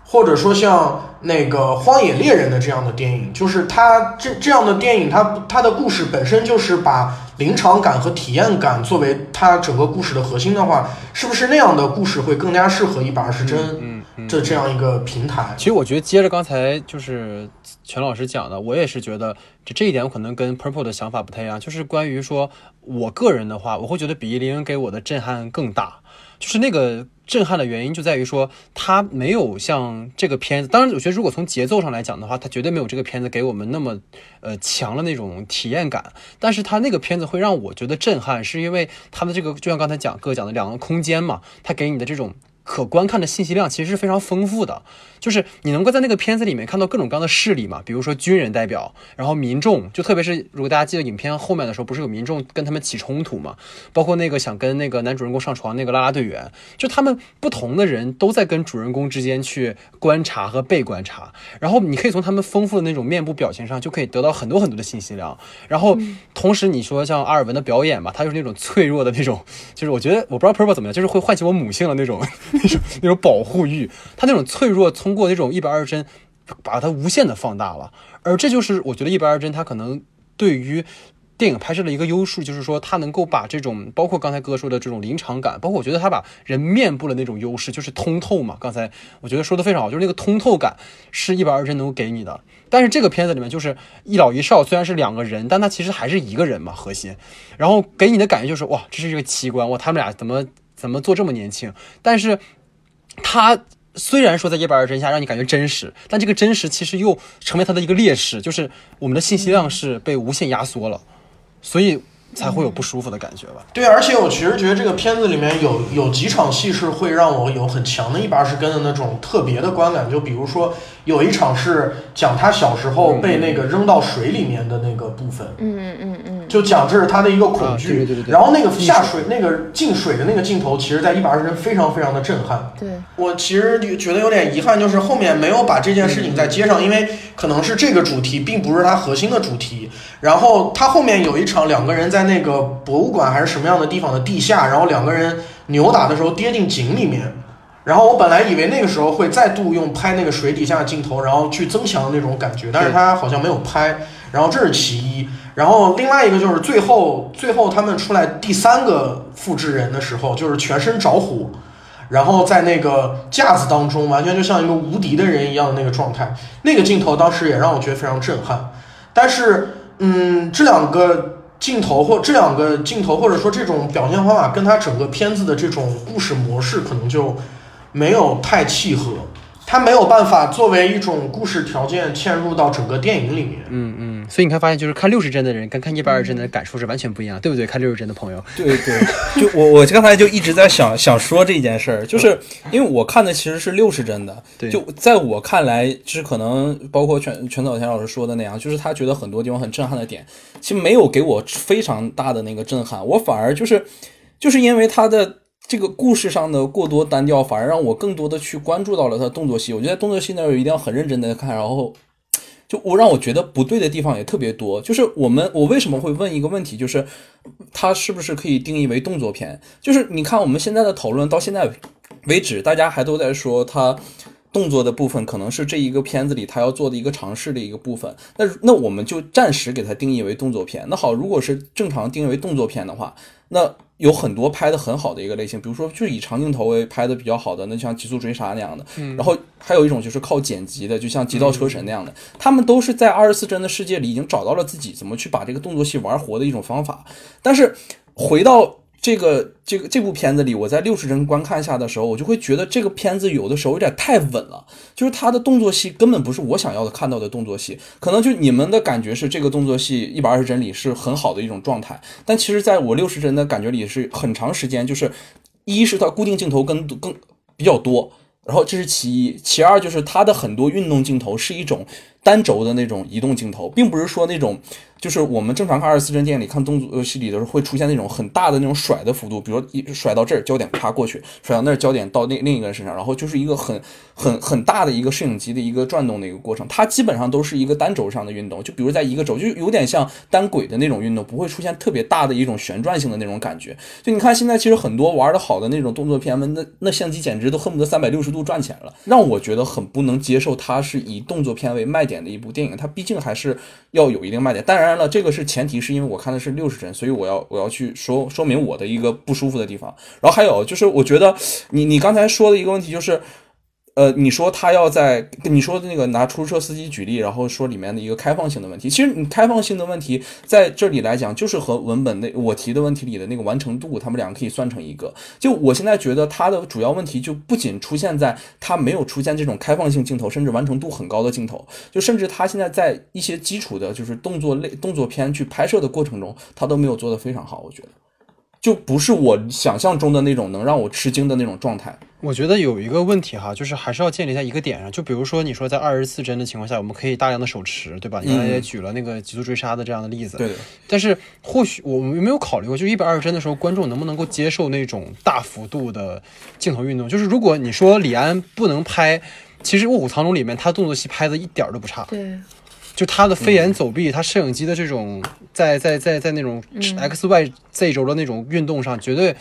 S3: 或者说像那个《荒野猎人》的这样的电影，就是它这这样的电影，它它的故事本身就是把临场感和体验感作为它整个故事的核心的话，是不是那样的故事会更加适合一百二十帧
S1: 嗯嗯。
S3: 这这样一个平台？
S1: 其实我觉得接着刚才就是全老师讲的，我也是觉得这这一点我可能跟 Purple 的想法不太一样，就是关于说我个人的话，我会觉得《比利林恩》给我的震撼更大，就是那个震撼的原因就在于说它没有像这个片子，当然我觉得如果从节奏上来讲的话，它绝对没有这个片子给我们那么呃强的那种体验感，但是它那个片子会让我觉得震撼，是因为它的这个就像刚才讲各讲的两个空间嘛，它给你的这种。可观看的信息量其实是非常丰富的，就是你能够在那个片子里面看到各种各样的势力嘛，比如说军人代表，然后民众，就特别是如果大家记得影片后面的时候，不是有民众跟他们起冲突嘛，包括那个想跟那个男主人公上床那个啦啦队员，就他们不同的人都在跟主人公之间去观察和被观察，然后你可以从他们丰富的那种面部表情上就可以得到很多很多的信息量，然后同时你说像阿尔文的表演嘛，他就是那种脆弱的那种，就是我觉得我不知道 Purple 怎么样，就是会唤起我母性的那种。那 *laughs* 种那种保护欲，他那种脆弱，通过那种一百二十帧，把它无限的放大了。而这就是我觉得一百二十帧它可能对于电影拍摄的一个优势，就是说它能够把这种包括刚才哥说的这种临场感，包括我觉得他把人面部的那种优势，就是通透嘛。刚才我觉得说的非常好，就是那个通透感是一百二十帧能够给你的。但是这个片子里面就是一老一少，虽然是两个人，但他其实还是一个人嘛，核心。然后给你的感觉就是哇，这是一个奇观，哇，他们俩怎么怎么做这么年轻？但是。他虽然说在一百二帧下让你感觉真实，但这个真实其实又成为它的一个劣势，就是我们的信息量是被无限压缩了，所以才会有不舒服的感觉吧。
S3: 对，而且我其实觉得这个片子里面有有几场戏是会让我有很强的一百二十帧的那种特别的观感，就比如说有一场是讲他小时候被那个扔到水里面的那个部分，
S4: 嗯嗯嗯嗯。
S3: 就讲这是他的一个恐惧，
S1: 对对对。
S3: 然后那个下水那个进水的那个镜头，其实，在一百二十帧非常非常的震撼。
S4: 对
S3: 我其实觉得有点遗憾，就是后面没有把这件事情再接上，因为可能是这个主题并不是它核心的主题。然后他后面有一场两个人在那个博物馆还是什么样的地方的地下，然后两个人扭打的时候跌进井里面。然后我本来以为那个时候会再度用拍那个水底下的镜头，然后去增强那种感觉，但是他好像没有拍。然后这是其一。然后另外一个就是最后最后他们出来第三个复制人的时候，就是全身着火，然后在那个架子当中，完全就像一个无敌的人一样的那个状态。那个镜头当时也让我觉得非常震撼。但是，嗯，这两个镜头或这两个镜头或者说这种表现方法，跟他整个片子的这种故事模式可能就没有太契合。它没有办法作为一种故事条件嵌入到整个电影里面。
S1: 嗯嗯，所以你看，发现就是看六十帧的人跟看一百二十帧的感受是完全不一样，对不对？看六十帧的朋友，
S2: 对对，就我我刚才就一直在想想说这件事儿，就是因为我看的其实是六十帧的，就在我看来，就是可能包括全全早田老师说的那样，就是他觉得很多地方很震撼的点，其实没有给我非常大的那个震撼，我反而就是就是因为他的。这个故事上的过多单调，反而让我更多的去关注到了他动作戏。我觉得动作戏那儿一定要很认真的看，然后就我让我觉得不对的地方也特别多。就是我们我为什么会问一个问题，就是它是不是可以定义为动作片？就是你看我们现在的讨论到现在为止，大家还都在说它动作的部分可能是这一个片子里他要做的一个尝试的一个部分。那那我们就暂时给它定义为动作片。那好，如果是正常定义为动作片的话，那有很多拍的很好的一个类型，比如说就是以长镜头为拍的比较好的，那像极速追杀那样的。然后还有一种就是靠剪辑的，就像极道车神那样的，他们都是在二十四帧的世界里已经找到了自己怎么去把这个动作戏玩活的一种方法。但是回到。这个这个这部片子里，我在六十帧观看下的时候，我就会觉得这个片子有的时候有点太稳了，就是它的动作戏根本不是我想要的看到的动作戏。可能就你们的感觉是这个动作戏一百二十帧里是很好的一种状态，但其实在我六十帧的感觉里是很长时间，就是一是它固定镜头更更比较多，然后这是其一，其二就是它的很多运动镜头是一种单轴的那种移动镜头，并不是说那种。就是我们正常看二十四帧电影里看动作戏里的时候，会出现那种很大的那种甩的幅度，比如一甩到这儿，焦点啪过去，甩到那儿，焦点到另另一个人身上，然后就是一个很很很大的一个摄影机的一个转动的一个过程。它基本上都是一个单轴上的运动，就比如在一个轴，就有点像单轨的那种运动，不会出现特别大的一种旋转性的那种感觉。就你看现在其实很多玩的好的那种动作片们，那那相机简直都恨不得三百六十度转起来了，让我觉得很不能接受。它是以动作片为卖点的一部电影，它毕竟还是要有一定卖点。当然那，这个是前提，是因为我看的是六十帧，所以我要我要去说说明我的一个不舒服的地方。然后还有就是，我觉得你你刚才说的一个问题就是。呃，你说他要在你说的那个拿出租车司机举例，然后说里面的一个开放性的问题，其实你开放性的问题在这里来讲，就是和文本那我提的问题里的那个完成度，他们两个可以算成一个。就我现在觉得他的主要问题就不仅出现在他没有出现这种开放性镜头，甚至完成度很高的镜头，就甚至他现在在一些基础的，就是动作类动作片去拍摄的过程中，他都没有做得非常好，我觉得。就不是我想象中的那种能让我吃惊的那种状态。
S1: 我觉得有一个问题哈，就是还是要建立在一个点上。就比如说你说在二十四帧的情况下，我们可以大量的手持，对吧？你刚才也举了那个极速追杀的这样的例子。
S2: 对。
S1: 但是或许我们有没有考虑过，就一百二十帧的时候，观众能不能够接受那种大幅度的镜头运动？就是如果你说李安不能拍，其实《卧虎藏龙》里面他动作戏拍的一点都不差。
S4: 对。
S1: 就他的飞檐走壁，他摄影机的这种在在在在那种 X Y Z 轴的那种运动上，绝对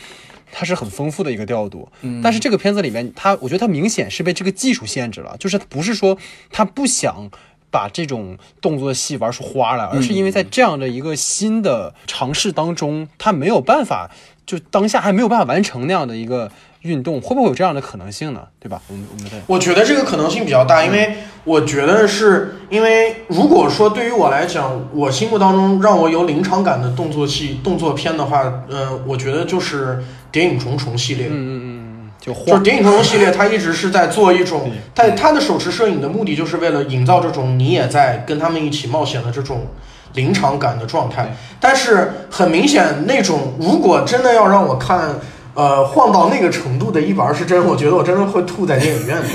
S1: 它是很丰富的一个调度。但是这个片子里面，它我觉得它明显是被这个技术限制了，就是不是说他不想把这种动作戏玩出花来，而是因为在这样的一个新的尝试当中，他没有办法，就当下还没有办法完成那样的一个。运动会不会有这样的可能性呢？对吧？我们我们在
S3: 我觉得这个可能性比较大，因为我觉得是因为如果说对于我来讲，我心目当中让我有临场感的动作戏动作片的话，呃，我觉得就是《谍影重重》系列。
S1: 嗯嗯嗯，就
S3: 就是《谍影重重》系列，它一直是在做一种，它它的手持摄影的目的就是为了营造这种你也在跟他们一起冒险的这种临场感的状态。但是很明显，那种如果真的要让我看。呃，晃到那个程度的一百二十帧，我觉得我真的会吐在电影院里。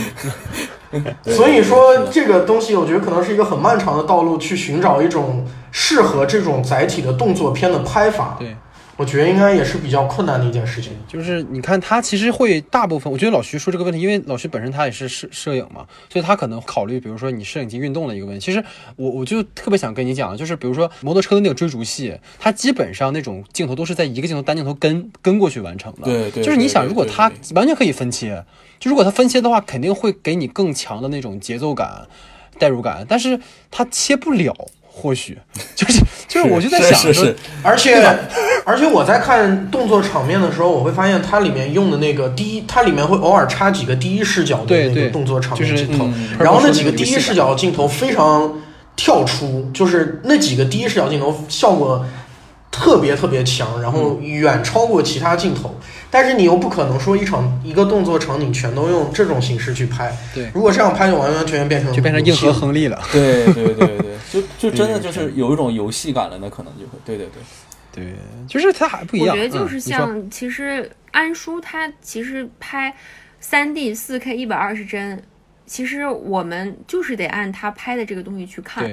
S3: *laughs* 所以说，这个东西我觉得可能是一个很漫长的道路，去寻找一种适合这种载体的动作片的拍法。
S1: 对。
S3: 我觉得应该也是比较困难的一件事情，
S1: 就是你看他其实会大部分，我觉得老徐说这个问题，因为老徐本身他也是摄摄影嘛，所以他可能考虑，比如说你摄影机运动的一个问题。其实我我就特别想跟你讲，就是比如说摩托车的那个追逐戏，它基本上那种镜头都是在一个镜头单镜头跟跟过去完成的。
S2: 对对。
S1: 就是你想，如果它完全可以分切，就如果它分切的话，肯定会给你更强的那种节奏感、代入感，但是它切不了。或许就是就是，我就在想
S2: 说，
S3: 而且而且我在看动作场面的时候，我会发现它里面用的那个第一，它里面会偶尔插几个第一视角的那个动作场面镜头，然后那几个第一视角镜头非常跳出，就是那几个第一视角镜头效果特别特别强，然后远超过其他镜头。但是你又不可能说一场一个动作场景全都用这种形式去拍，
S1: 对，
S3: 如果这样拍就完完全全变成
S1: 就变成硬核亨利了，
S2: 对对对对，*laughs* 就就真的就是有一种游戏感了，那可能就会，对对
S1: 对，对，就是它还不一样。
S4: 我觉得就是像其实安叔他其实拍三 D 四 K 一百二十帧，其实我们就是得按他拍的这个东西去看。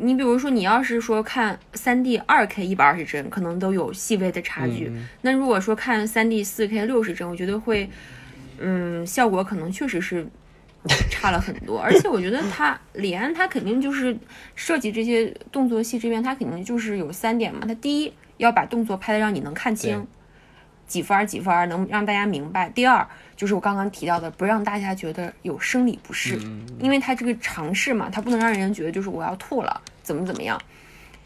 S4: 你比如说，你要是说看三 D 二 K 一百二十帧，可能都有细微的差距。那如果说看三 D 四 K 六十帧，我觉得会，嗯，效果可能确实是差了很多。而且我觉得他李安他肯定就是设计这些动作戏这边，他肯定就是有三点嘛。他第一要把动作拍的让你能看清。几分几分能让大家明白。第二就是我刚刚提到的，不让大家觉得有生理不适，因为他这个尝试嘛，他不能让人觉得就是我要吐了，怎么怎么样。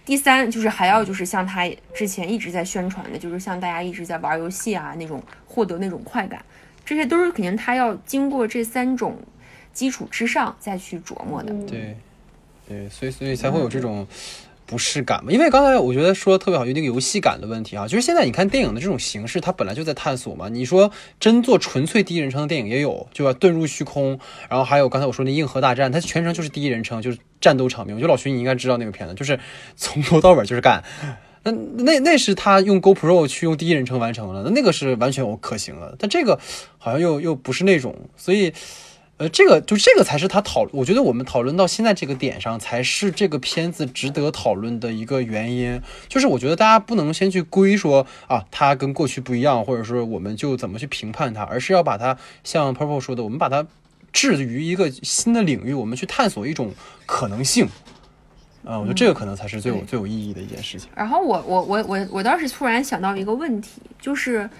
S4: 第三就是还要就是像他之前一直在宣传的，就是像大家一直在玩游戏啊那种获得那种快感，这些都是肯定他要经过这三种基础之上再去琢磨的。
S1: 对，对，所以所以才会有这种。不适感嘛？因为刚才我觉得说的特别好，就那个游戏感的问题啊，就是现在你看电影的这种形式，它本来就在探索嘛。你说真做纯粹第一人称的电影也有，就要遁入虚空，然后还有刚才我说那硬核大战，它全程就是第一人称，就是战斗场面。我觉得老徐你应该知道那个片子，就是从头到尾就是干。*laughs* 那那那是他用 GoPro 去用第一人称完成了，那那个是完全可行的。但这个好像又又不是那种，所以。呃，这个就这个才是他讨，我觉得我们讨论到现在这个点上，才是这个片子值得讨论的一个原因。就是我觉得大家不能先去归说啊，它跟过去不一样，或者说我们就怎么去评判它，而是要把它像 Purple 说的，我们把它置于一个新的领域，我们去探索一种可能性。啊，我觉得这个可能才是最有最有意义的一件事情。
S4: 然后我我我我我倒是突然想到一个问题，就是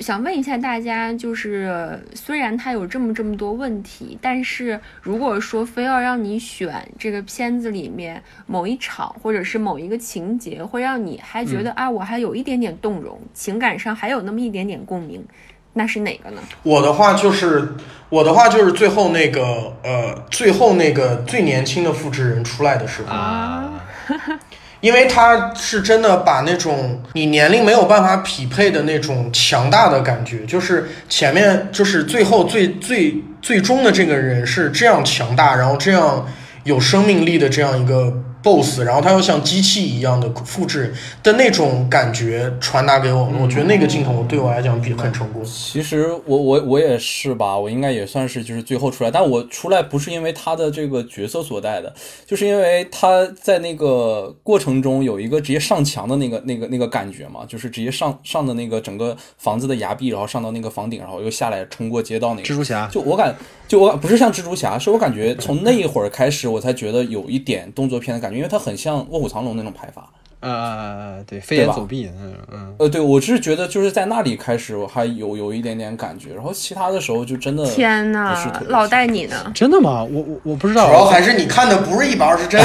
S4: 想问一下大家，就是虽然它有这么这么多问题，但是如果说非要让你选这个片子里面某一场或者是某一个情节，会让你还觉得啊，我还有一点点动容，情感上还有那么一点点共鸣，那是哪个呢？
S3: 我的话就是，我的话就是最后那个呃，最后那个最年轻的复制人出来的时候，
S1: 啊，*laughs*
S3: 因为他是真的把那种你年龄没有办法匹配的那种强大的感觉，就是前面就是最后最最最终的这个人是这样强大，然后这样有生命力的这样一个 BOSS，然后他又像机器一样的复制的那种感觉传达给我们，我觉得那个镜头对我来讲比很成功。
S2: 其实我我我也是吧，我应该也算是就是最后出来，但我出来不是因为他的这个角色所带的，就是因为他在那个过程中有一个直接上墙的那个那个那个感觉嘛，就是直接上上的那个整个房子的崖壁，然后上到那个房顶，然后又下来冲过街道那个。
S1: 蜘蛛侠。
S2: 就我感，就我不是像蜘蛛侠，是我感觉从那一会儿开始，我才觉得有一点动作片的感觉，因为它很像《卧虎藏龙》那种排法。
S1: 呃，对，飞檐走壁，嗯嗯，
S2: 呃，对我是觉得就是在那里开始，我还有有一点点感觉，然后其他的时候就真的
S4: 天
S2: 不是特别，
S4: 呐老带你呢？
S1: 真的吗？我我我不知道
S3: 主要，还是你看的不是一百二十帧，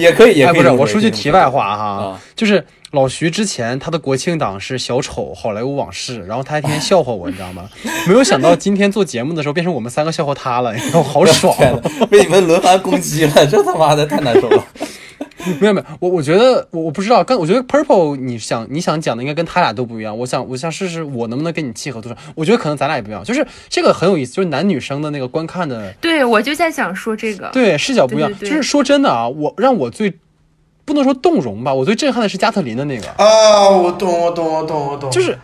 S2: 也可以，也可以这么说。
S1: 我说句题外话哈
S2: 啊，
S1: 就是老徐之前他的国庆档是小丑好莱坞往事，然后他还天天笑话我，你知道吗？没有想到今天做节目的时候变成我们三个笑话他了，你知道我好爽。
S2: 被你们轮番攻击了，这他妈的太难受了。*laughs*
S1: 没有没有，我我觉得我我不知道，刚我觉得 Purple 你想你想讲的应该跟他俩都不一样。我想我想试试我能不能跟你契合多少。我觉得可能咱俩也不一样，就是这个很有意思，就是男女生的那个观看的
S4: 对，我就在想说这个。
S1: 对视角不一样。
S4: 对对对
S1: 就是说真的啊，我让我最不能说动容吧，我最震撼的是加特林的那个，
S3: 啊，我懂，我懂，我懂，我懂，
S1: 就是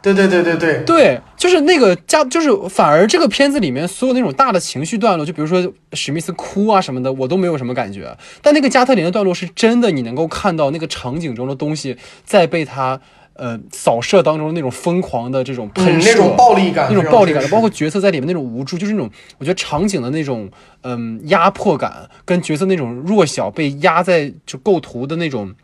S3: 对对对对对，
S1: 对，就是那个加，就是反而这个片子里面所有那种大的情绪段落，就比如说史密斯哭啊什么的，我都没有什么感觉。但那个加特林的段落是真的，你能够看到那个场景中的东西在被他呃扫射当中那种疯狂的这种喷
S3: 嗯，
S1: 射，
S3: 那种暴力感，
S1: 那种暴力感，包括角色在里面那种无助，就是那种我觉得场景的那种嗯压迫感，跟角色那种弱小被压在就构图的那种，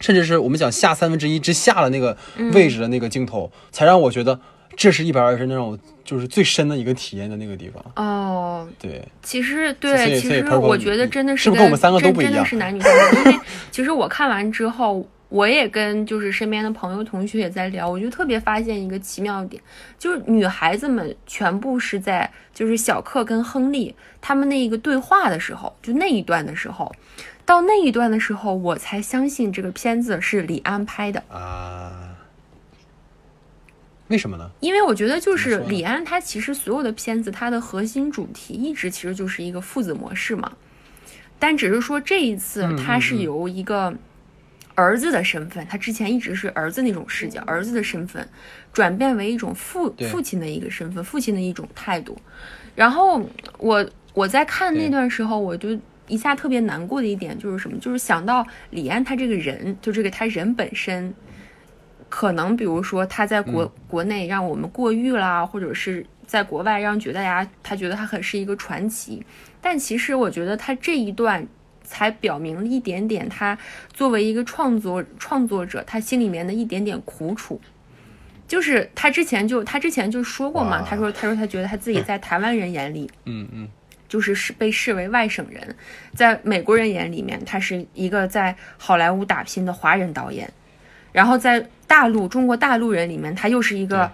S1: 甚至是我们讲下三分之一之下的那个位置的那个镜头，才让我觉得这是一百二十那种就是最深的一个体验的那个地方。
S4: 哦，
S1: 对，
S4: 其实对，其实我觉得真的
S1: 是不是跟我们三个都
S4: 真
S1: 不一样？
S4: 真的是男女分开，因为其实我看完之后，我也跟就是身边的朋友同学也在聊，我就特别发现一个奇妙点，就是女孩子们全部是在就是小克跟亨利他们那一个对话的时候，就那一段的时候。到那一段的时候，我才相信这个片子是李安拍的，
S1: 啊，为什么呢？
S4: 因为我觉得就是李安他其实所有的片子，他的核心主题一直其实就是一个父子模式嘛，但只是说这一次
S1: 嗯
S4: 他是由一个儿子的身份，他之前一直是儿子那种视角，儿子的身份转变为一种父父亲的一个身份，父亲的一种态度。然后我我在看那段时候，我就一下特别难过的一点就是什么，就是想到李安他这个人，就这个他人本身。可能比如说他在国、国内让我们过誉啦，或者是在国外让觉得大家他觉得他很是一个传奇，但其实我觉得他这一段才表明了一点点他作为一个创作创作者他心里面的一点点苦楚。就是他之前就他之前就说过嘛，他说他说他觉得他自己在台湾人眼里，
S1: 嗯嗯，
S4: 就是是被视为外省人，在美国人眼里面，他是一个在好莱坞打拼的华人导演，然后在大陆中国大陆人里面，他又是一个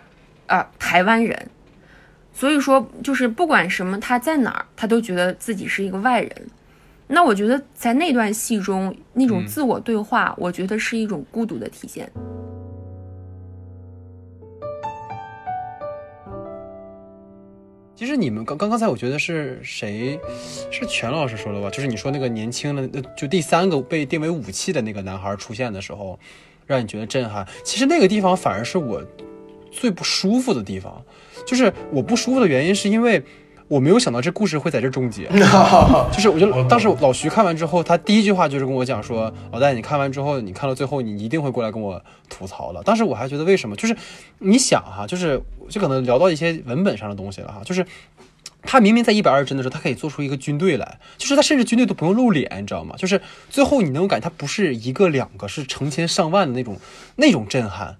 S4: 呃台湾人，所以说就是不管什么他在哪儿，他都觉得自己是一个外人。那我觉得在那段戏中那种
S1: 嗯
S4: 自我对话，我觉得是一种孤独的体现。
S1: 其实你们刚刚刚才我觉得是谁，是全老师说的吧？就是你说那个年轻的，呃就第三个被定为武器的那个男孩出现的时候，让你觉得震撼。其实那个地方反而是我最不舒服的地方，就是我不舒服的原因是因为，我没有想到这故事会在这终结。*laughs* 就是我觉得当时老徐看完之后，他第一句话就是跟我讲说：“老戴，你看完之后，你看到最后，你一定会过来跟我吐槽的。”当时我还觉得为什么？就是你想哈，就是就可能聊到一些文本上的东西了哈，就是。他明明在一百二十帧的时候，他可以做出一个军队来，就是他甚至军队都不用露脸，你知道吗？就是最后你能感觉他不是一个两个，是成千上万的那种那种震撼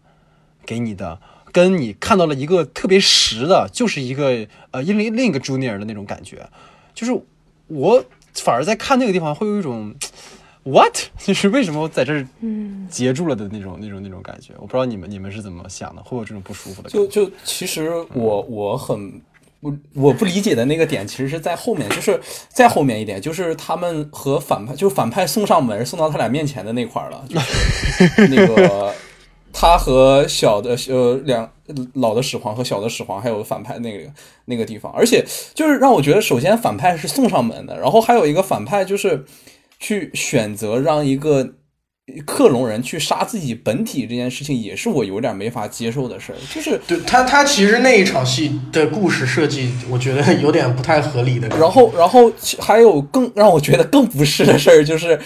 S1: 给你的，跟你看到了一个特别实的，就是一个呃另另一个 junior 的那种感觉，就是我反而在看那个地方会有一种 what，*laughs* 就是为什么在这儿截住了的那种那种那种感觉，我不知道你们你们是怎么想的，会有这种不舒服的？
S2: 就就其实我我很。我我不理解的那个点，其实是在后面，就是再后面一点，就是他们和反派，就是反派送上门，送到他俩面前的那块儿了，就是那个他和小的呃两老的始皇和小的始皇，还有反派那个那个地方，而且就是让我觉得，首先反派是送上门的，然后还有一个反派就是去选择让一个。克隆人去杀自己本体这件事情，也是我有点没法接受的事儿。就是
S3: 对他，他其实那一场戏的故事设计，我觉得有点不太合理的。
S2: 然后，然后还有更让我觉得更不适的事儿，就是，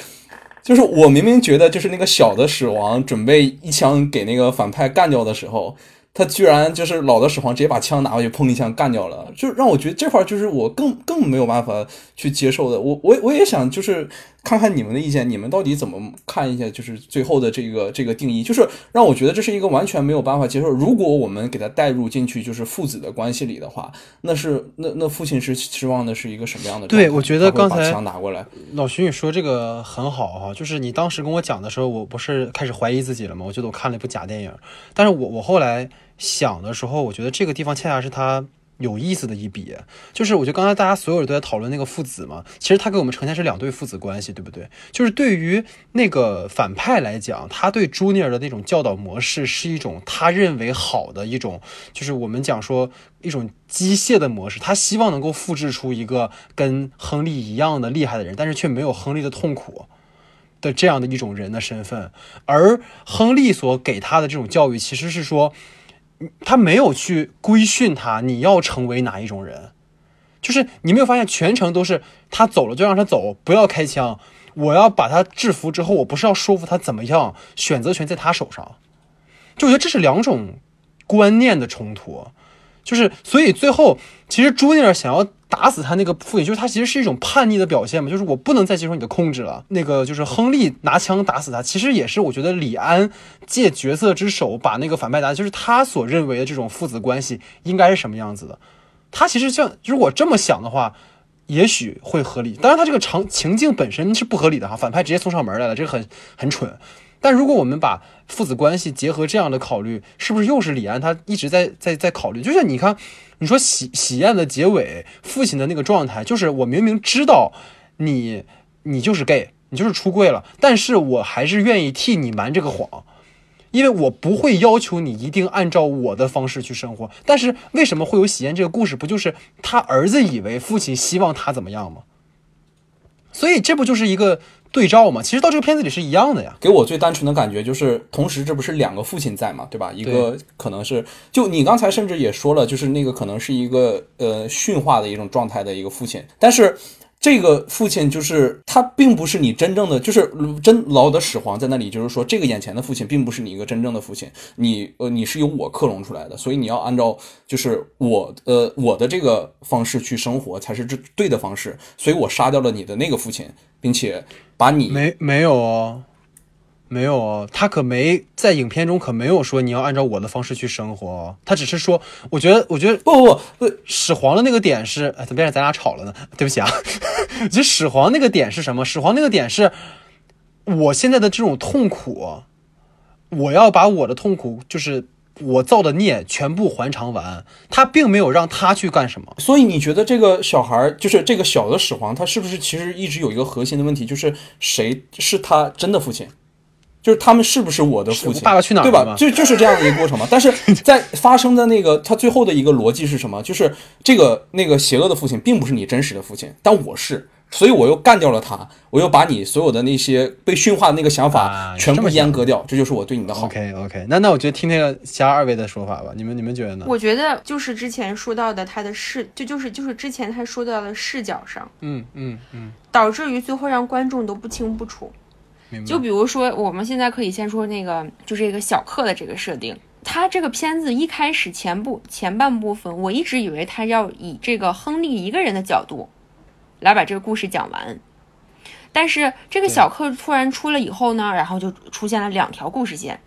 S2: 就是我明明觉得，就是那个小的始皇准备一枪给那个反派干掉的时候。他居然就是老的始皇直接把枪拿过去，砰一枪干掉了，就让我觉得这块就是我更更没有办法去接受的。我我我也想就是看看你们的意见，你们到底怎么看一下？就是最后的这个这个定义，就是让我觉得这是一个完全没有办法接受。如果我们给他带入进去，就是父子的关系里的话，那是那那父亲是期望的是一个什么样的？
S1: 对，我觉得刚才
S2: 枪拿过来，
S1: 老徐你说这个很好哈，就是你当时跟我讲的时候，我不是开始怀疑自己了吗？我觉得我看了一部假电影，但是我我后来。想的时候，我觉得这个地方恰恰是他有意思的一笔，就是我觉得刚才大家所有人都在讨论那个父子嘛，其实他给我们呈现是两对父子关系，对不对？就是对于那个反派来讲，他对朱尼尔的那种教导模式是一种他认为好的一种，就是我们讲说一种机械的模式，他希望能够复制出一个跟亨利一样的厉害的人，但是却没有亨利的痛苦的这样的一种人的身份，而亨利所给他的这种教育其实是说。他没有去规训他，你要成为哪一种人？就是你没有发现全程都是他走了就让他走，不要开枪。我要把他制服之后，我不是要说服他怎么样，选择权在他手上。就我觉得这是两种观念的冲突。就是所以最后，其实朱尼尔想要。打死他那个父亲，就是他其实是一种叛逆的表现嘛，就是我不能再接受你的控制了。那个就是亨利拿枪打死他，其实也是我觉得李安借角色之手把那个反派打，就是他所认为的这种父子关系应该是什么样子的。他其实像如果这么想的话，也许会合理。当然，他这个场情境本身是不合理的哈，反派直接送上门来了，这个很很蠢。但如果我们把父子关系结合这样的考虑，是不是又是李安他一直在在在考虑？就像你看。你说喜喜宴的结尾，父亲的那个状态，就是我明明知道你你就是 gay，你就是出柜了，但是我还是愿意替你瞒这个谎，因为我不会要求你一定按照我的方式去生活。但是为什么会有喜宴这个故事？不就是他儿子以为父亲希望他怎么样吗？所以这不就是一个。对照嘛，其实到这个片子里是一样的呀。
S2: 给我最单纯的感觉就是，同时这不是两个父亲在嘛，对吧？一个可能是，就你刚才甚至也说了，就是那个可能是一个呃驯化的一种状态的一个父亲，但是。这个父亲就是他，并不是你真正的，就是真老的始皇在那里，就是说这个眼前的父亲并不是你一个真正的父亲，你呃你是由我克隆出来的，所以你要按照就是我呃我的这个方式去生活才是这对的方式，所以我杀掉了你的那个父亲，并且把你
S1: 没没有哦。没有哦，他可没在影片中可没有说你要按照我的方式去生活，他只是说，我觉得，我觉得不不不，始皇的那个点是，哎，怎么变成咱俩吵了呢？*laughs* 对不起啊，*laughs* 就始皇那个点是什么？始皇那个点是，我现在的这种痛苦，我要把我的痛苦，就是我造的孽全部还偿完。他并没有让他去干什么，
S2: 所以你觉得这个小孩，就是这个小的始皇，他是不是其实一直有一个核心的问题，就是谁是他真的父亲？就是他们是不是我的父亲？
S1: 爸爸去哪儿？
S2: 对吧？就就是这样的一个过程嘛。*laughs* 但是在发生的那个，他最后的一个逻辑是什么？就是这个那个邪恶的父亲并不是你真实的父亲，但我是，所以我又干掉了他，我又把你所有的那些被驯化的那个想法
S1: 啊
S2: 全部阉割掉，这就是我对你的好。
S1: OK OK，那那我觉得听听其他二位的说法吧，你们你们觉得呢？
S4: 我觉得就是之前说到的他的视，就就是就是之前他说到的视角上，
S1: 嗯嗯嗯，
S4: 导致于最后让观众都不清不楚。就比如说，我们现在可以先说那个，就这个小克的这个设定。他这个片子一开始前部前半部分，我一直以为他要以这个亨利一个人的角度来把这个故事讲完。但是这个小克突然出了以后呢，然后就出现了两条故事线，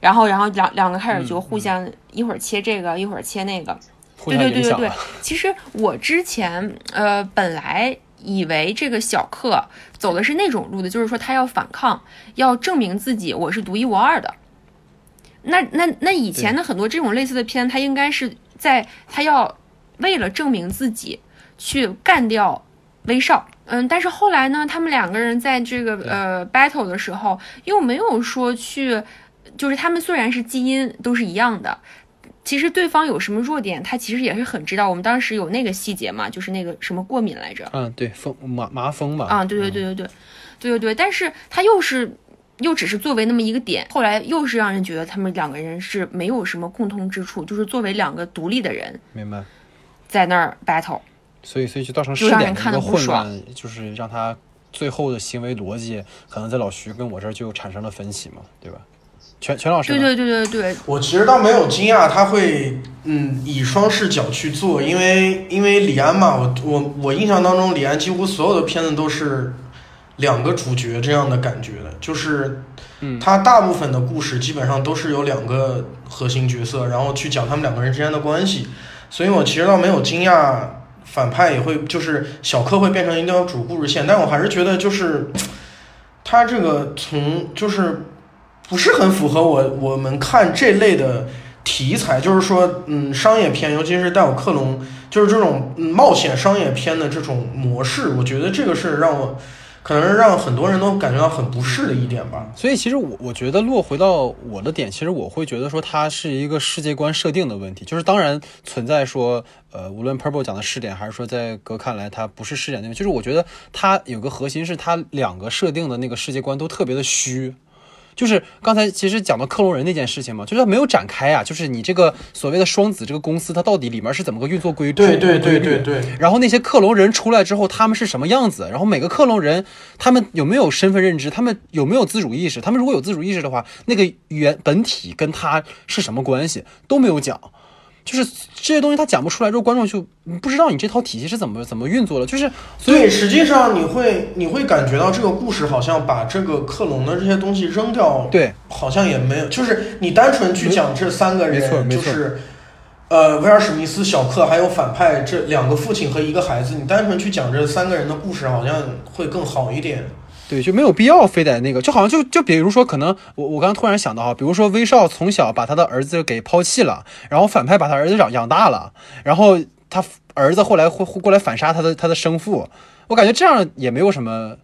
S4: 然后然后两两个开始就互相一会儿切这个，一会儿切那个。*laughs* 对对对对对。，其实我之前呃本来以为这个小克走的是那种路的，就是说他要反抗，要证明自己我是独一无二的。那那那以前的很多这种类似的片，他应该是在他要为了证明自己去干掉威少。嗯，但是后来呢，他们两个人在这个呃 battle 的时候，又没有说去，就是他们虽然是基因都是一样的，其实对方有什么弱点，他其实也是很知道。我们当时有那个细节嘛，就是那个什么过敏来着。
S1: 嗯，对，风麻麻风嘛。
S4: 啊，对对对对对，对对对，但是他又是又只是作为那么一个点，后来又是让人觉得他们两个人是没有什么共通之处，就是作为两个独立的人
S1: 明白。
S4: 在那儿 battle。
S1: 所以所以就造成
S4: 就让
S1: 点
S4: 看得不爽
S1: 混乱，就是让他最后的行为逻辑可能在老徐跟我这儿就产生了分歧嘛，对吧？全全老师，
S4: 对对对对对，
S3: 我其实倒没有惊讶他会嗯以双视角去做，因为因为李安嘛，我我我印象当中李安几乎所有的片子都是两个主角这样的感觉的，就是
S1: 嗯。
S3: 他大部分的故事基本上都是有两个核心角色，然后去讲他们两个人之间的关系，所以我其实倒没有惊讶反派也会就是小克会变成一条主故事线，但我还是觉得就是他这个从就是不是很符合我我们看这类的题材，就是说，嗯，商业片，尤其是带有克隆，就是这种、冒险商业片的这种模式，我觉得这个是让我可能让很多人都感觉到很不适的一点吧。
S1: 所以其实我我觉得落回到我的点，其实我会觉得说它是一个世界观设定的问题，就是当然存在说，呃，无论 Purple 讲的试点，还是说在哥看来它不是试点那个，就是我觉得它有个核心是它两个设定的那个世界观都特别的虚。就是刚才其实讲到克隆人那件事情嘛，就是它没有展开啊，就是你这个所谓的双子这个公司，它到底里面是怎么个运作规
S3: 对对对对对，
S1: 然后那些克隆人出来之后，他们是什么样子？然后每个克隆人，他们有没有身份认知？他们有没有自主意识？他们如果有自主意识的话，那个原本体跟他是什么关系都没有讲。就是这些东西他讲不出来之后，观众就不知道你这套体系是怎么怎么运作的。就是所以
S3: 对，实际上你会你会感觉到这个故事好像把这个克隆的这些东西扔掉，
S1: 对
S3: 好像也没有，就是你单纯去讲这三个人，
S1: 没错没错
S3: 就是呃威尔史密斯、小克还有反派这两个父亲和一个孩子，你单纯去讲这三个人的故事，好像会更好一点。
S1: 对，就没有必要非得那个，就好像就就比如说，可能我我刚刚突然想到哈，比如说威少从小把他的儿子给抛弃了，然后反派把他儿子养养大了，然后他儿子后来会会过来反杀他的他的生父，我感觉这样也没有什么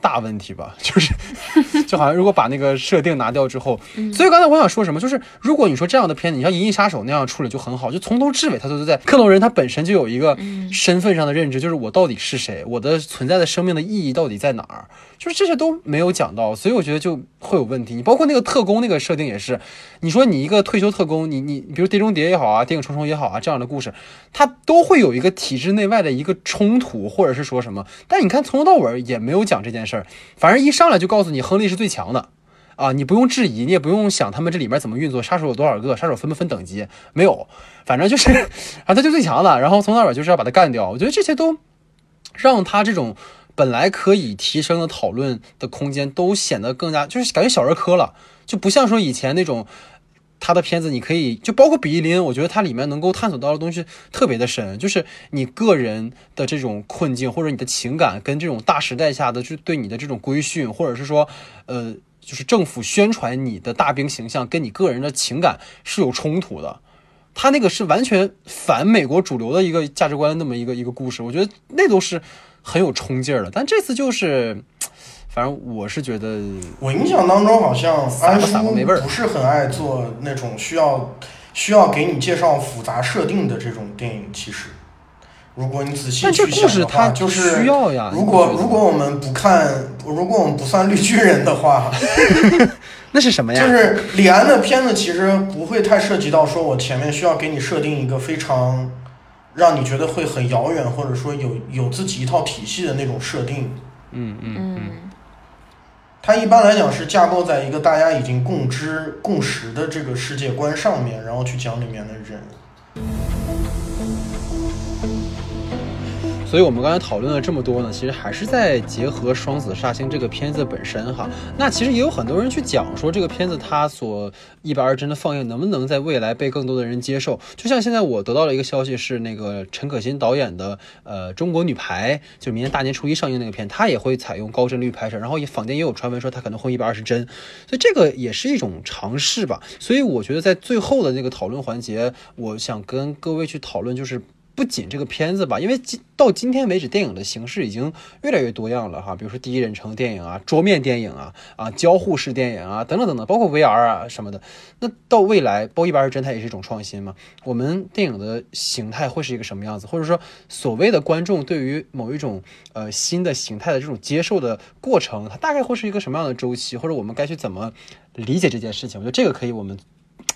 S1: 大问题吧，就是 *laughs* 就好像如果把那个设定拿掉之后，所以刚才我想说什么，就是如果你说这样的片子，你像《银翼杀手》那样处理就很好，就从头至尾他都在克隆人他本身就有一个身份上的认知，就是我到底是谁，我的存在的生命的意义到底在哪儿，就是这些都没有讲到，所以我觉得就会有问题。你包括那个特工那个设定也是，你说你一个退休特工，你你比如《碟中谍》也好啊，《电影重重》也好啊，这样的故事，它都会有一个体制内外的一个冲突，或者是说什么。但你看从头到尾也没有讲这件事儿，反正一上来就告诉你亨利是最强的。啊，你不用质疑，你也不用想他们这里面怎么运作，杀手有多少个，杀手分不分等级，没有，反正就是，*laughs* 啊，他就最强的，然后从头到尾就是要把他干掉。我觉得这些都让他这种本来可以提升的讨论的空间都显得更加就是感觉小儿科了，就不像说以前那种他的片子，你可以就包括比利林，我觉得它里面能够探索到的东西特别的深，就是你个人的这种困境或者你的情感跟这种大时代下的就对你的这种规训，或者是说呃。就是政府宣传你的大兵形象跟你个人的情感是有冲突的，他那个是完全反美国主流的一个价值观那么一个一个故事，我觉得那都是很有冲劲儿了。但这次就是，反正我是觉得，
S3: 我印象当中好像安叔不是很爱做那种需要需要给你介绍复杂设定的这种电影，其实。如果你仔细去想的话，就是
S1: 需要呀
S3: 如果如果我们不看，如果我们不算绿巨人的话，*laughs*
S1: 那是什么呀？
S3: 就是李安的片子其实不会太涉及到说我前面需要给你设定一个非常让你觉得会很遥远，或者说有有自己一套体系的那种设定。
S1: 嗯嗯
S4: 嗯
S3: 它一般来讲是架构在一个大家已经共知共识的这个世界观上面，然后去讲里面的人。
S1: 所以，我们刚才讨论了这么多呢，其实还是在结合《双子煞星》这个片子本身哈。那其实也有很多人去讲说，这个片子它所一百二十帧的放映能不能在未来被更多的人接受？就像现在我得到了一个消息，是那个陈可辛导演的呃《中国女排》，就明年大年初一上映那个片，它也会采用高帧率拍摄，然后也坊间也有传闻说它可能会一百二十帧，所以这个也是一种尝试吧。所以我觉得在最后的那个讨论环节，我想跟各位去讨论就是。不仅这个片子吧，因为今到今天为止，电影的形式已经越来越多样了哈。比如说第一人称电影啊、桌面电影啊、啊交互式电影啊等等等等，包括 VR 啊什么的。那到未来，包一百二侦探，也是一种创新嘛。我们电影的形态会是一个什么样子？或者说，所谓的观众对于某一种呃新的形态的这种接受的过程，它大概会是一个什么样的周期？或者我们该去怎么理解这件事情？我觉得这个可以我们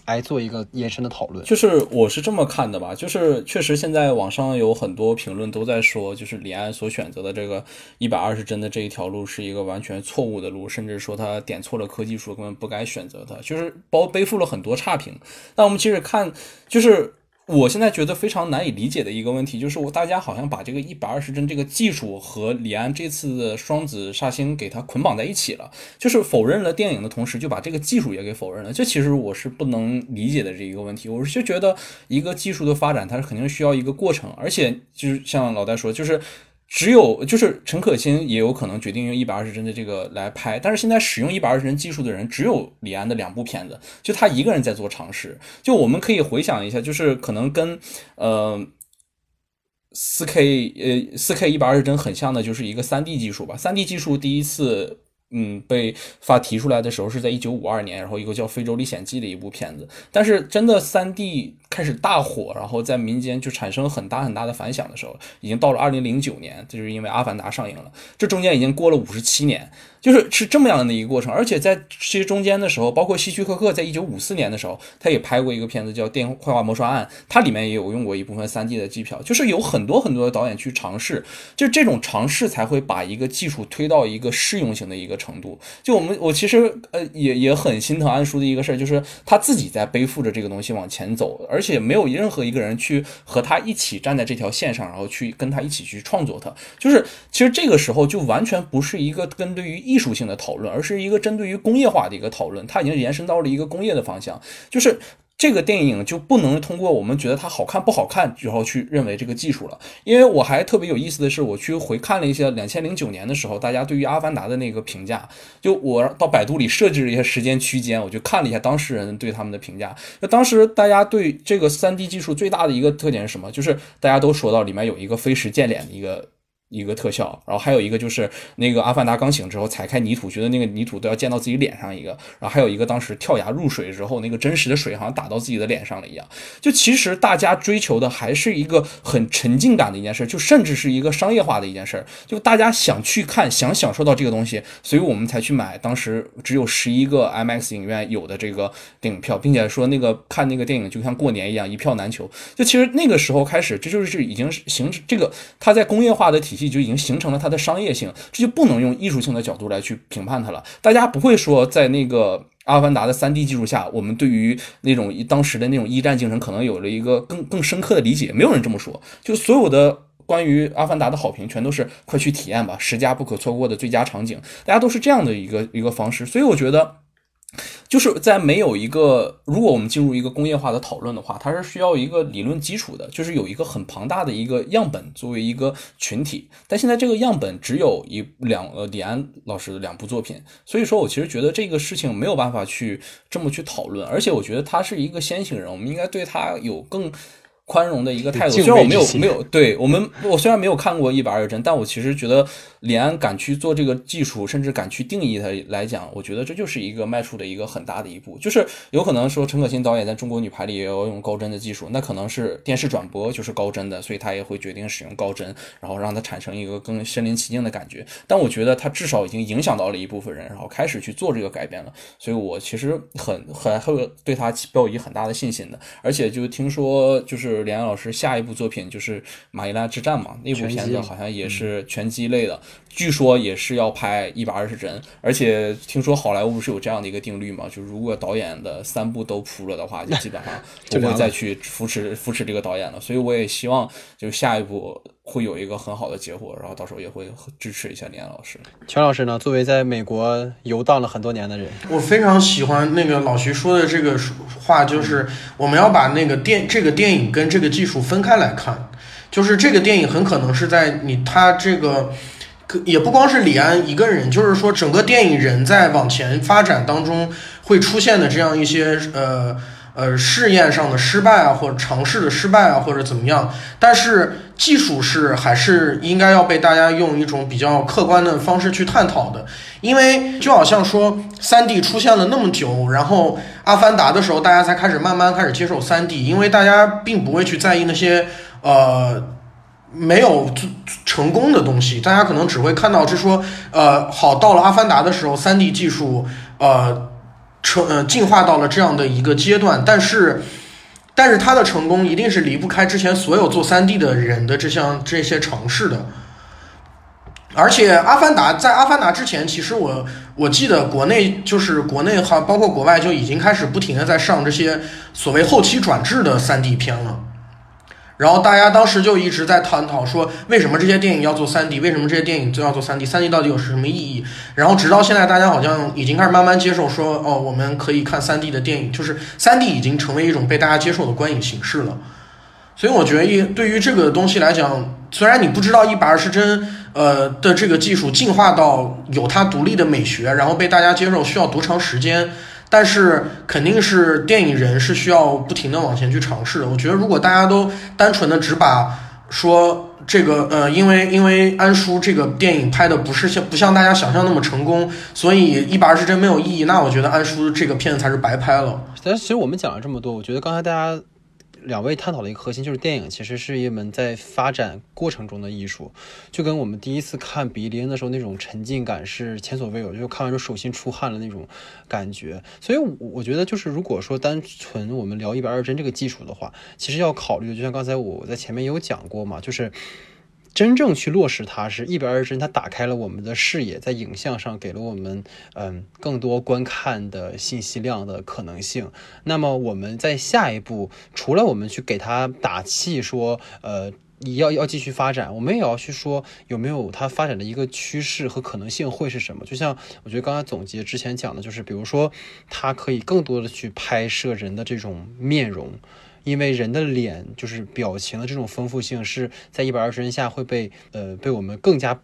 S1: 来做一个延伸的讨论。
S2: 就是我是这么看的吧，就是确实现在网上有很多评论都在说，就是李安所选择的这个一百二十帧的这一条路是一个完全错误的路，甚至说他点错了科技树，根本不该选择它，就是包背负了很多差评。那我们其实看，就是我现在觉得非常难以理解的一个问题，就是我大家好像把这个一百二十帧这个技术和李安这次的双子煞星给它捆绑在一起了，就是否认了电影的同时，就把这个技术也给否认了。这其实我是不能理解的这一个问题。我是就觉得一个技术的发展，它是肯定需要一个过程，而且就是像老戴说，就是。只有就是陈可辛也有可能决定用一百二十帧的这个来拍，但是现在使用一百二十帧技术的人只有李安的两部片子，就他一个人在做尝试。就我们可以回想一下，就是可能跟呃四 K 呃四 K 一百二十帧很像的，就是一个三 D 技术吧。三 D 技术第一次嗯被发提出来的时候是在一九五二年，然后一个叫《非洲历险记》的一部片子。但是真的三 D 开始大火，然后在民间就产生很大很大的反响的时候，已经到了二零零九年，就是因为《阿凡达》上映了。这中间已经过了五十七年，就是是这么样的一个过程。而且在这些中间的时候，包括希区柯克在一九五四年的时候，他也拍过一个片子叫《电绘画谋杀案》，它里面也有用过一部分三 D 的机票。就是有很多很多的导演去尝试，就这种尝试才会把一个技术推到一个适用性的一个程度。就我们我其实呃也也很心疼安叔的一个事儿，就是他自己在背负着这个东西往前走，而且没有任何一个人去和他一起站在这条线上，然后去跟他一起去创作它。就是其实这个时候就完全不是一个跟对于艺艺术性的讨论，而是一个针对于工业化的一个讨论。它已经延伸到了一个工业的方向，就是。这个电影就不能通过我们觉得它好看不好看，然后去认为这个技术了。因为我还特别有意思的是，我去回看了一些两千零九年的时候，大家对于《阿凡达》的那个评价。就我到百度里设置了一些时间区间，我就看了一下当事人对他们的评价。那当时大家对这个三 D 技术最大的一个特点是什么？就是大家都说到里面有一个飞时见脸的一个。一个特效，然后还有一个就是那个阿凡达刚醒之后踩开泥土，觉得那个泥土都要溅到自己脸上一个，然后还有一个当时跳崖入水之后，那个真实的水好像打到自己的脸上了一样。就其实大家追求的还是一个很沉浸感的一件事，就甚至是一个商业化的一件事，就大家想去看，想享受到这个东西，所以我们才去买当时只有十一个 M X 影院有的这个电影票，并且说那个看那个电影就像过年一样一票难求。就其实那个时候开始，这就是已经是形成这个它在工业化的体系。就已经形成了它的商业性，这就不能用艺术性的角度来去评判它了。大家不会说，在那个《阿凡达》的三 D 技术下，我们对于那种当时的那种一战精神可能有了一个更更深刻的理解。没有人这么说，就所有的关于《阿凡达》的好评，全都是快去体验吧，十佳不可错过的最佳场景，大家都是这样的一个一个方式。所以我觉得。就是在没有一个，如果我们进入一个工业化的讨论的话，它是需要一个理论基础的，就是有一个很庞大的一个样本作为一个群体。但现在这个样本只有一两呃李安老师的两部作品，所以说我其实觉得这个事情没有办法去这么去讨论，而且我觉得他是一个先行人，我们应该对他有更宽容的一个态度。虽然我没有没有对我们，我虽然没有看过一百二十帧，但我其实觉得李安敢去做这个技术，甚至敢去定义它来讲，我觉得这就是一个迈出的一个很大的一步。就是有可能说陈可辛导演在中国女排里也要用高帧的技术，那可能是电视转播就是高帧的，所以他也会决定使用高帧，然后让它产生一个更身临其境的感觉。但我觉得他至少已经影响到了一部分人，然后开始去做这个改变了。所以我其实很很会对他抱以很大的信心的。而且就听说，就是李安老师下一部作品就是《马尼拉之战》嘛，那部片子好像也是拳击类的，据说也是要拍一百二十帧。而且听说好莱坞不是有这样的一个定律嘛，就如果导演的三部都扑了的话，就基本上 *laughs* 不会再去扶持扶持这个导演了。所以我也希望就下一部会有一个很好的结果，然后到时候也会支持一下李安老师。
S1: 全老师呢，作为在美国游荡了很多年的人，
S3: 我非常喜欢那个老徐说的这个话，就是我们要把那个电这个电影跟这个技术分开来看，就是这个电影很可能是在你他这个。也不光是李安一个人，就是说整个电影人在往前发展当中会出现的这样一些呃呃试验上的失败啊，或者尝试的失败啊，或者怎么样。但是技术是还是应该要被大家用一种比较客观的方式去探讨的，因为就好像说三 D 出现了那么久，然后《阿凡达》的时候，大家才开始慢慢开始接受三 D，因为大家并不会去在意那些呃。没有成功的东西，大家可能只会看到，是说，呃，好，到了《阿凡达》的时候，三 D 技术，呃，成呃进化到了这样的一个阶段，但是，但是它的成功一定是离不开之前所有做三 D 的人的这项这些尝试的。而且，《阿凡达》在《阿凡达》之前，其实我我记得国内就是国内哈，包括国外就已经开始不停的在上这些所谓后期转制的三 D 片了。然后大家当时就一直在探讨说，为什么这些电影要做三 D？为什么这些电影都要做三 D？三 D 到底有什么意义？然后直到现在，大家好像已经开始慢慢接受说，哦，我们可以看三 D 的电影，就是三 D 已经成为一种被大家接受的观影形式了。所以我觉得，一对于这个东西来讲，虽然你不知道一百二十帧，呃的这个技术进化到有它独立的美学，然后被大家接受需要多长时间。但是肯定是电影人是需要不停的往前去尝试的。我觉得如果大家都单纯的只把说这个呃，因为因为安叔这个电影拍的不是像不像大家想象那么成功，所以一百二十帧没有意义，那我觉得安叔这个片子才是白拍了。
S1: 但是其实我们讲了这么多，我觉得刚才大家。两位探讨的一个核心就是电影其实是一门在发展过程中的艺术，就跟我们第一次看《比利恩》的时候那种沉浸感是前所未有，就看完之后手心出汗的那种感觉。所以我觉得就是如果说单纯我们聊一百二十帧这个技术的话，其实要考虑的就像刚才我在前面有讲过嘛，就是。真正去落实它是一百二十帧，它打开了我们的视野，在影像上给了我们嗯更多观看的信息量的可能性。那么我们在下一步，除了我们去给它打气，说呃你要要继续发展，我们也要去说有没有它发展的一个趋势和可能性会是什么。就像我觉得刚才总结之前讲的，就是比如说它可以更多的去拍摄人的这种面容。因为人的脸就是表情的这种丰富性，是在一百二十帧下会被呃被我们更加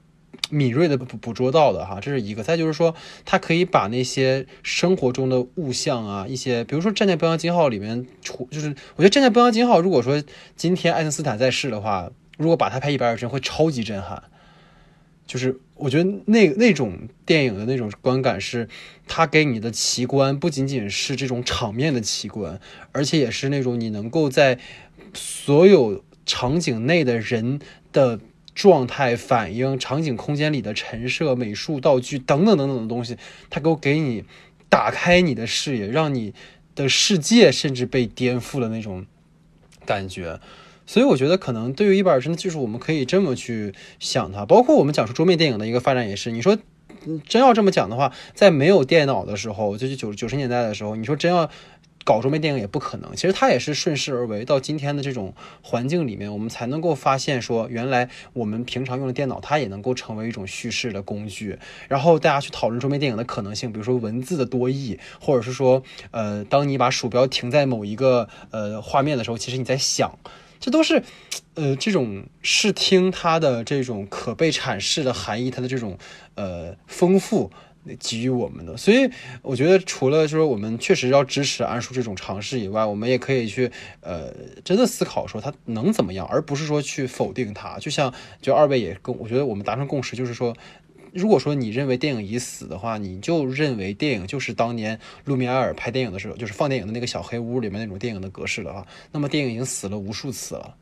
S1: 敏锐的捕捕捉到的哈，这是一个。再就是说，它可以把那些生活中的物象啊，一些比如说《战舰标扬金号》里面，就是我觉得《战舰标扬金号》如果说今天爱因斯坦在世的话，如果把它拍一百二十帧，会超级震撼。就是我觉得那那种电影的那种观感是，它给你的奇观不仅仅是这种场面的奇观，而且也是那种你能够在所有场景内的人的状态、反应、场景空间里的陈设、美术道具等等等等的东西，它给我给你打开你的视野，让你的世界甚至被颠覆了那种感觉。所以我觉得，可能对于一百二十帧的技术，我们可以这么去想它。包括我们讲述桌面电影的一个发展也是，你说真要这么讲的话，在没有电脑的时候，就是九九十年代的时候，你说真要搞桌面电影也不可能。其实它也是顺势而为，到今天的这种环境里面，我们才能够发现说，原来我们平常用的电脑，它也能够成为一种叙事的工具。然后大家去讨论桌面电影的可能性，比如说文字的多义，或者是说，呃，当你把鼠标停在某一个呃画面的时候，其实你在想。这都是，呃，这种视听它的这种可被阐释的含义，它的这种呃丰富，给予我们的。所以我觉得，除了说我们确实要支持安叔这种尝试以外，我们也可以去呃真的思考说他能怎么样，而不是说去否定他。就像就二位也跟我觉得我们达成共识，就是说。如果说你认为电影已死的话，你就认为电影就是当年路米埃尔拍电影的时候，就是放电影的那个小黑屋里面那种电影的格式的话，那么电影已经死了无数次了，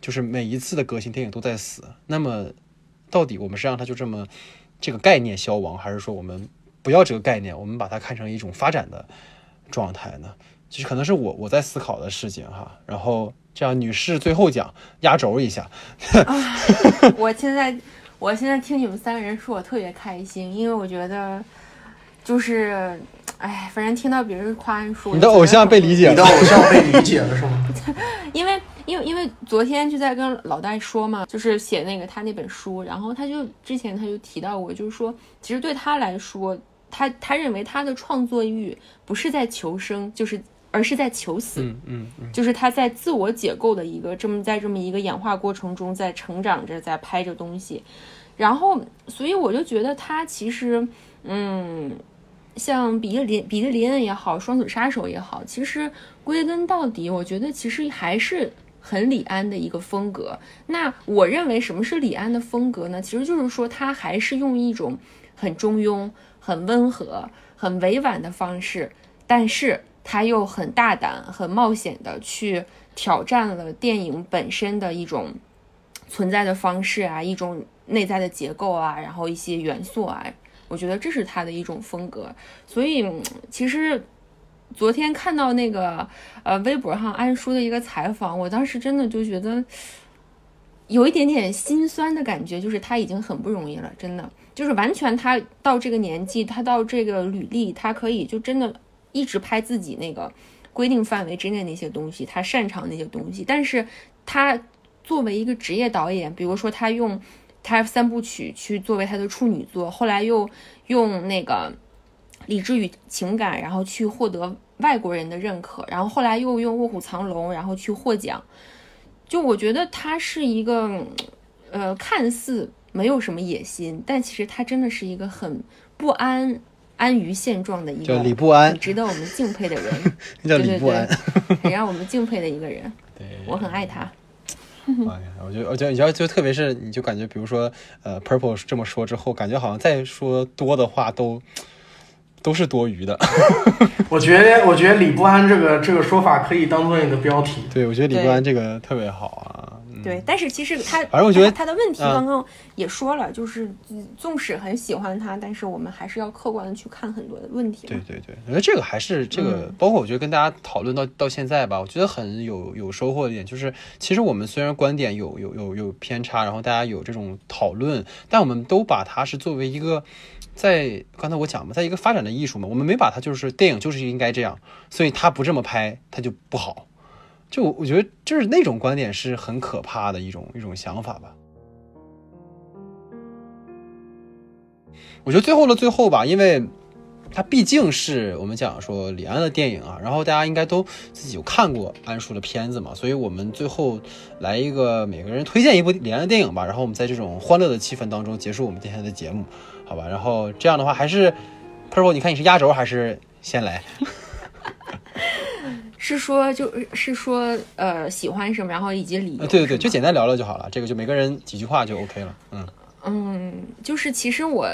S1: 就是每一次的革新，电影都在死。那么，到底我们是让它就这么这个概念消亡，还是说我们不要这个概念，我们把它看成一种发展的状态呢？其实可能是我我在思考的事情哈。然后这样，女士最后讲压轴一下。
S4: 我现在。我现在听你们三个人说，我特别开心，因为我觉得，就是，哎，反正听到别人夸安叔，
S1: 你的偶像被理解，
S3: 你的偶像被理解了是吗？*laughs*
S4: 因为，因为，因为昨天就在跟老戴说嘛，就是写那个他那本书，然后他就之前他就提到过，就是说，其实对他来说，他他认为他的创作欲不是在求生，就是。而是在求死，
S1: 嗯嗯，
S4: 就是他在自我解构的一个这么在这么一个演化过程中，在成长着，在拍着东西，然后，所以我就觉得他其实，嗯，像比利林比利林恩也好，双子杀手也好，其实归根到底，我觉得其实还是很李安的一个风格。那我认为什么是李安的风格呢？其实就是说他还是用一种很中庸、很温和、很委婉的方式，但是。他又很大胆、很冒险的去挑战了电影本身的一种存在的方式啊，一种内在的结构啊，然后一些元素啊，我觉得这是他的一种风格。所以，其实昨天看到那个呃微博上安叔的一个采访，我当时真的就觉得有一点点心酸的感觉，就是他已经很不容易了，真的，就是完全他到这个年纪，他到这个履历，他可以就真的。一直拍自己那个规定范围之内那些东西，他擅长那些东西。但是，他作为一个职业导演，比如说他用他三部曲去作为他的处女作，后来又用那个理智与情感，然后去获得外国人的认可，然后后来又用卧虎藏龙，然后去获奖。就我觉得他是一个，呃，看似没有什么野心，但其实他真的是一个很不安。安于现状的一个
S1: 叫李不安，
S4: 值得我们敬佩的人，*laughs*
S1: 叫李不安，*laughs*
S4: 很让我们敬佩的一个人。对，我很爱他。
S1: 我觉得，我觉得，你知道，就特别是，你就感觉，比如说，呃，Purple 这么说之后，感觉好像再说多的话都都是多余的。*laughs*
S3: 我觉得，我觉得李不安这个这个说法可以当做你的标题。
S1: 对，我觉得李不安这个特别好啊。
S4: 对，但是其实他，
S1: 反正我觉得
S4: 他的问题刚刚也说了，就是纵使很喜欢他，但是我们还是要客观的去看很多的问题。
S1: 对对对，我觉得这个还是这个，包括我觉得跟大家讨论到到现在吧，我觉得很有有收获的一点就是，其实我们虽然观点有有有有偏差，然后大家有这种讨论，但我们都把它是作为一个在刚才我讲嘛，在一个发展的艺术嘛，我们没把它就是电影就是应该这样，所以他不这么拍，他就不好。就我觉得，就是那种观点是很可怕的一种一种想法吧。我觉得最后的最后吧，因为它毕竟是我们讲说李安的电影啊，然后大家应该都自己有看过安叔的片子嘛，所以我们最后来一个每个人推荐一部李安的电影吧，然后我们在这种欢乐的气氛当中结束我们今天的节目，好吧？然后这样的话，还是 Purple，你看你是压轴还是先来？*laughs*
S4: 是说，就是说，呃，喜欢什么，然后以及理由。
S1: 对对对，就简单聊聊就好了，这个就每个人几句话就 OK 了。嗯
S4: 嗯，就是其实我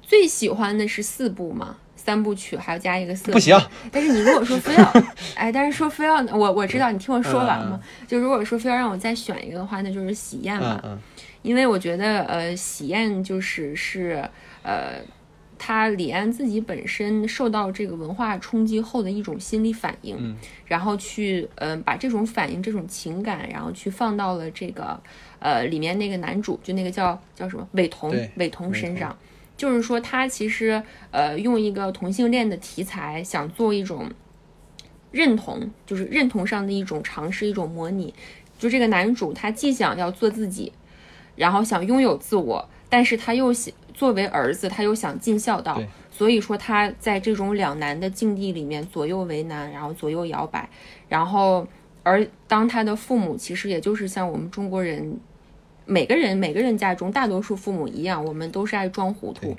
S4: 最喜欢的是四部嘛，三部曲还要加一个四。
S1: 不行。
S4: 但是你如果说非要，*laughs* 哎，但是说非要，我我知道你听我说完嘛。就如果说非要让我再选一个的话，那就是喜宴嘛。
S1: 嗯。
S4: 因为我觉得，呃，喜宴就是是，呃。他李安自己本身受到这个文化冲击后的一种心理反应，然后去嗯把这种反应、这种情感，然后去放到了这个呃里面那个男主，就那个叫叫什么韦彤，韦彤身上，就是说他其实呃用一个同性恋的题材，想做一种认同，就是认同上的一种尝试、一种模拟。就这个男主他既想要做自己，然后想拥有自我，但是他又想。作为儿子，他又想尽孝道，所以说他在这种两难的境地里面左右为难，然后左右摇摆，然后而当他的父母其实也就是像我们中国人每个人每个人家中大多数父母一样，我们都是爱装糊涂，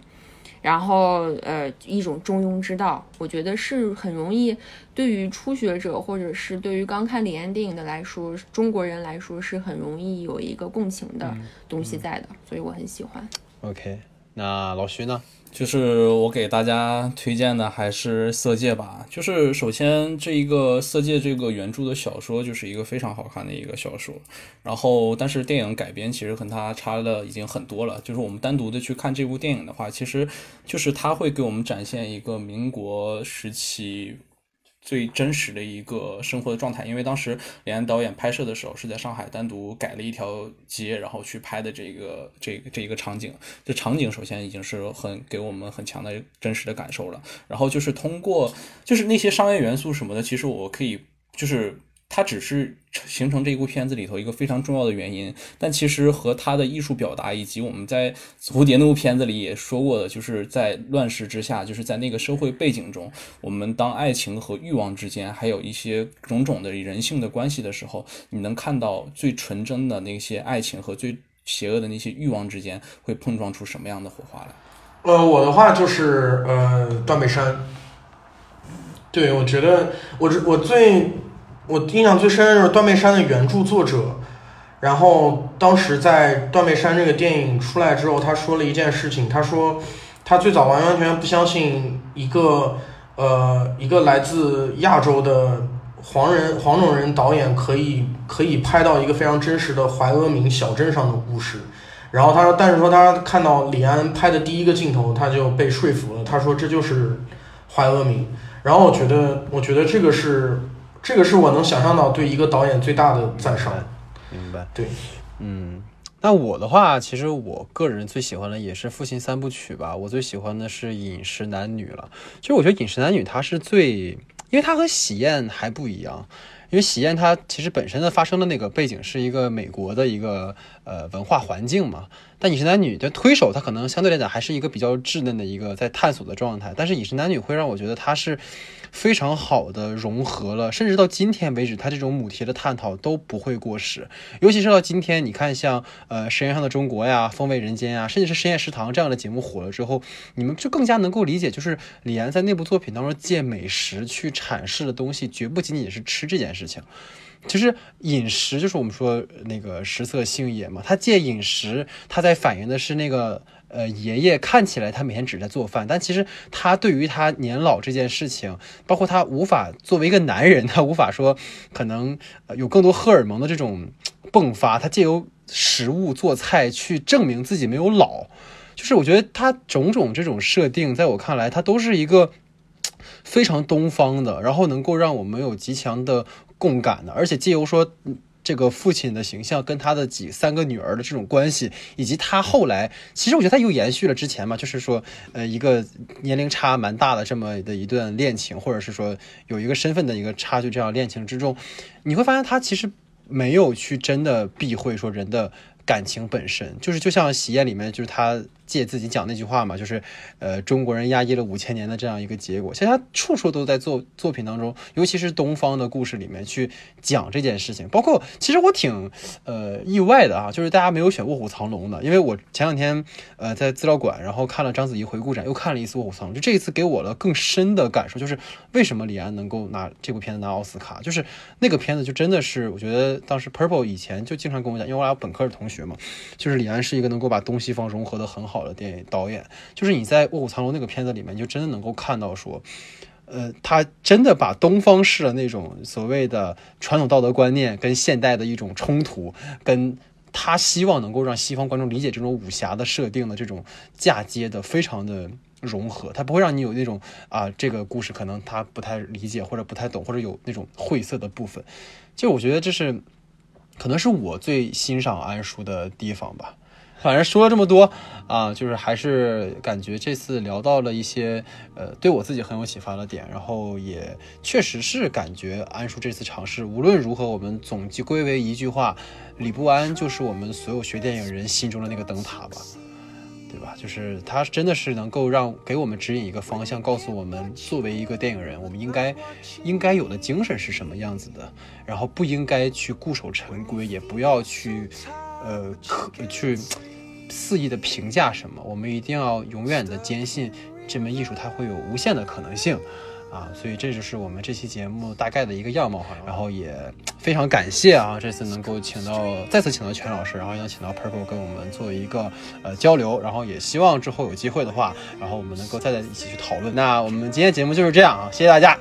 S4: 然后呃一种中庸之道，我觉得是很容易对于初学者或者是对于刚看李安电影的来说，中国人来说是很容易有一个共情的东西在的，所以我很喜欢。
S1: OK，那老徐呢？
S2: 就是我给大家推荐的还是《色戒》吧。就是首先这一个《色戒》这个原著的小说就是一个非常好看的一个小说，然后但是电影改编其实和它差的已经很多了。就是我们单独的去看这部电影的话，其实就是它会给我们展现一个民国时期。最真实的一个生活的状态，因为当时李安导演拍摄的时候是在上海单独改了一条街，然后去拍的这个这个这一个场景。这场景首先已经是很给我们很强的真实的感受了，然后就是通过就是那些商业元素什么的，其实我可以就是。它只是形成这部片子里头一个非常重要的原因，但其实和它的艺术表达，以及我们在《蝴蝶》那部片子里也说过的，就是在乱世之下，就是在那个社会背景中，我们当爱情和欲望之间，还有一些种种的人性的关系的时候，你能看到最纯真的那些爱情和最邪恶的那些欲望之间会碰撞出什么样的火花来。
S3: 呃，我的话就是呃，断背山。对，我觉得我我最我印象最深的就是断背山的原著作者，然后当时在断背山这个电影出来之后，他说了一件事情，他说他最早完完全全不相信一个呃一个来自亚洲的黄人黄种人导演可以可以拍到一个非常真实的怀俄明小镇上的故事。然后他说，但是说他看到李安拍的第一个镜头，他就被说服了。他说这就是怀俄明。然后我觉得，我觉得这个是这个是我能想象到对一个导演最大的赞赏。
S1: 明白？
S3: 对，
S1: 嗯。那我的话，其实我个人最喜欢的也是父亲三部曲吧。我最喜欢的是《饮食男女》了。其实我觉得《饮食男女》它是最，因为它和《喜宴》还不一样。因为《喜宴》它其实本身的发生的那个背景是一个美国的一个呃文化环境嘛，但《饮食男女》的推手它可能相对来讲还是一个比较稚嫩的一个在探索的状态，但是《饮食男女》会让我觉得它是非常好的融合了，甚至到今天为止，它这种母题的探讨都不会过时。尤其是到今天，你看像呃《舌尖上的中国》呀、《风味人间》呀，甚至是《深夜食堂》这样的节目火了之后，你们就更加能够理解，就是李安在那部作品当中借美食去阐释的东西，绝不仅仅是吃这件事情。其实饮食就是我们说那个食色性也嘛，他借饮食，他在反映的是那个呃爷爷看起来他每天只在做饭，但其实他对于他年老这件事情，包括他无法作为一个男人，他无法说可能有更多荷尔蒙的这种迸发，他借由食物做菜去证明自己没有老，就是我觉得他种种这种设定，在我看来，他都是一个 *tsk* 非常东方的，然后能够让我们有极强的。共感的，而且借由说这个父亲的形象跟他的几三个女儿的这种关系，以及他后来，其实我觉得他又延续了之前嘛，就是说，呃，一个年龄差蛮大的这么的一段恋情，或者是说有一个身份的一个差距，这样恋情之中，你会发现他其实没有去真的避讳说人的感情本身，就是就像《喜宴》里面，就是他。借自己讲那句话嘛，就是，呃，中国人压抑了五千年的这样一个结果。其实他处处都在作作品当中，尤其是东方的故事里面去讲这件事情。包括其实我挺呃意外的啊，就是大家没有选《卧虎藏龙》的，因为我前两天呃在资料馆，然后看了章子怡回顾展，又看了一次《卧虎藏龙》，就这一次给我了更深的感受，就是为什么李安能够拿这部片子拿奥斯卡，就是那个片子就真的是，我觉得当时 Purple 以前就经常跟我讲，因为我俩本科的同学嘛，就是李安是一个能够把东西方融合的很好。的电影导演，就是你在《卧虎藏龙》那个片子里面，就真的能够看到说，呃，他真的把东方式的那种所谓的传统道德观念跟现代的一种冲突，跟他希望能够让西方观众理解这种武侠的设定的这种嫁接的非常的融合，他不会让你有那种啊，这个故事可能他不太理解或者不太懂，或者有那种晦涩的部分。就我觉得这是可能是我最欣赏安叔的地方吧。反正说了这么多啊，就是还是感觉这次聊到了一些呃对我自己很有启发的点，然后也确实是感觉安叔这次尝试，无论如何，我们总计归为一句话：李不安就是我们所有学电影人心中的那个灯塔吧，对吧？就是他真的是能够让给我们指引一个方向，告诉我们作为一个电影人，我们应该应该有的精神是什么样子的，然后不应该去固守陈规，也不要去呃去。肆意的评价什么，我们一定要永远的坚信这门艺术它会有无限的可能性。啊，所以这就是我们这期节目大概的一个样貌哈，然后也非常感谢啊，这次能够请到再次请到全老师，然后邀请到 Purple 跟我们做一个呃交流，然后也希望之后有机会的话，然后我们能够再在一起去讨论。那我们今天节目就是这样啊，谢谢大家。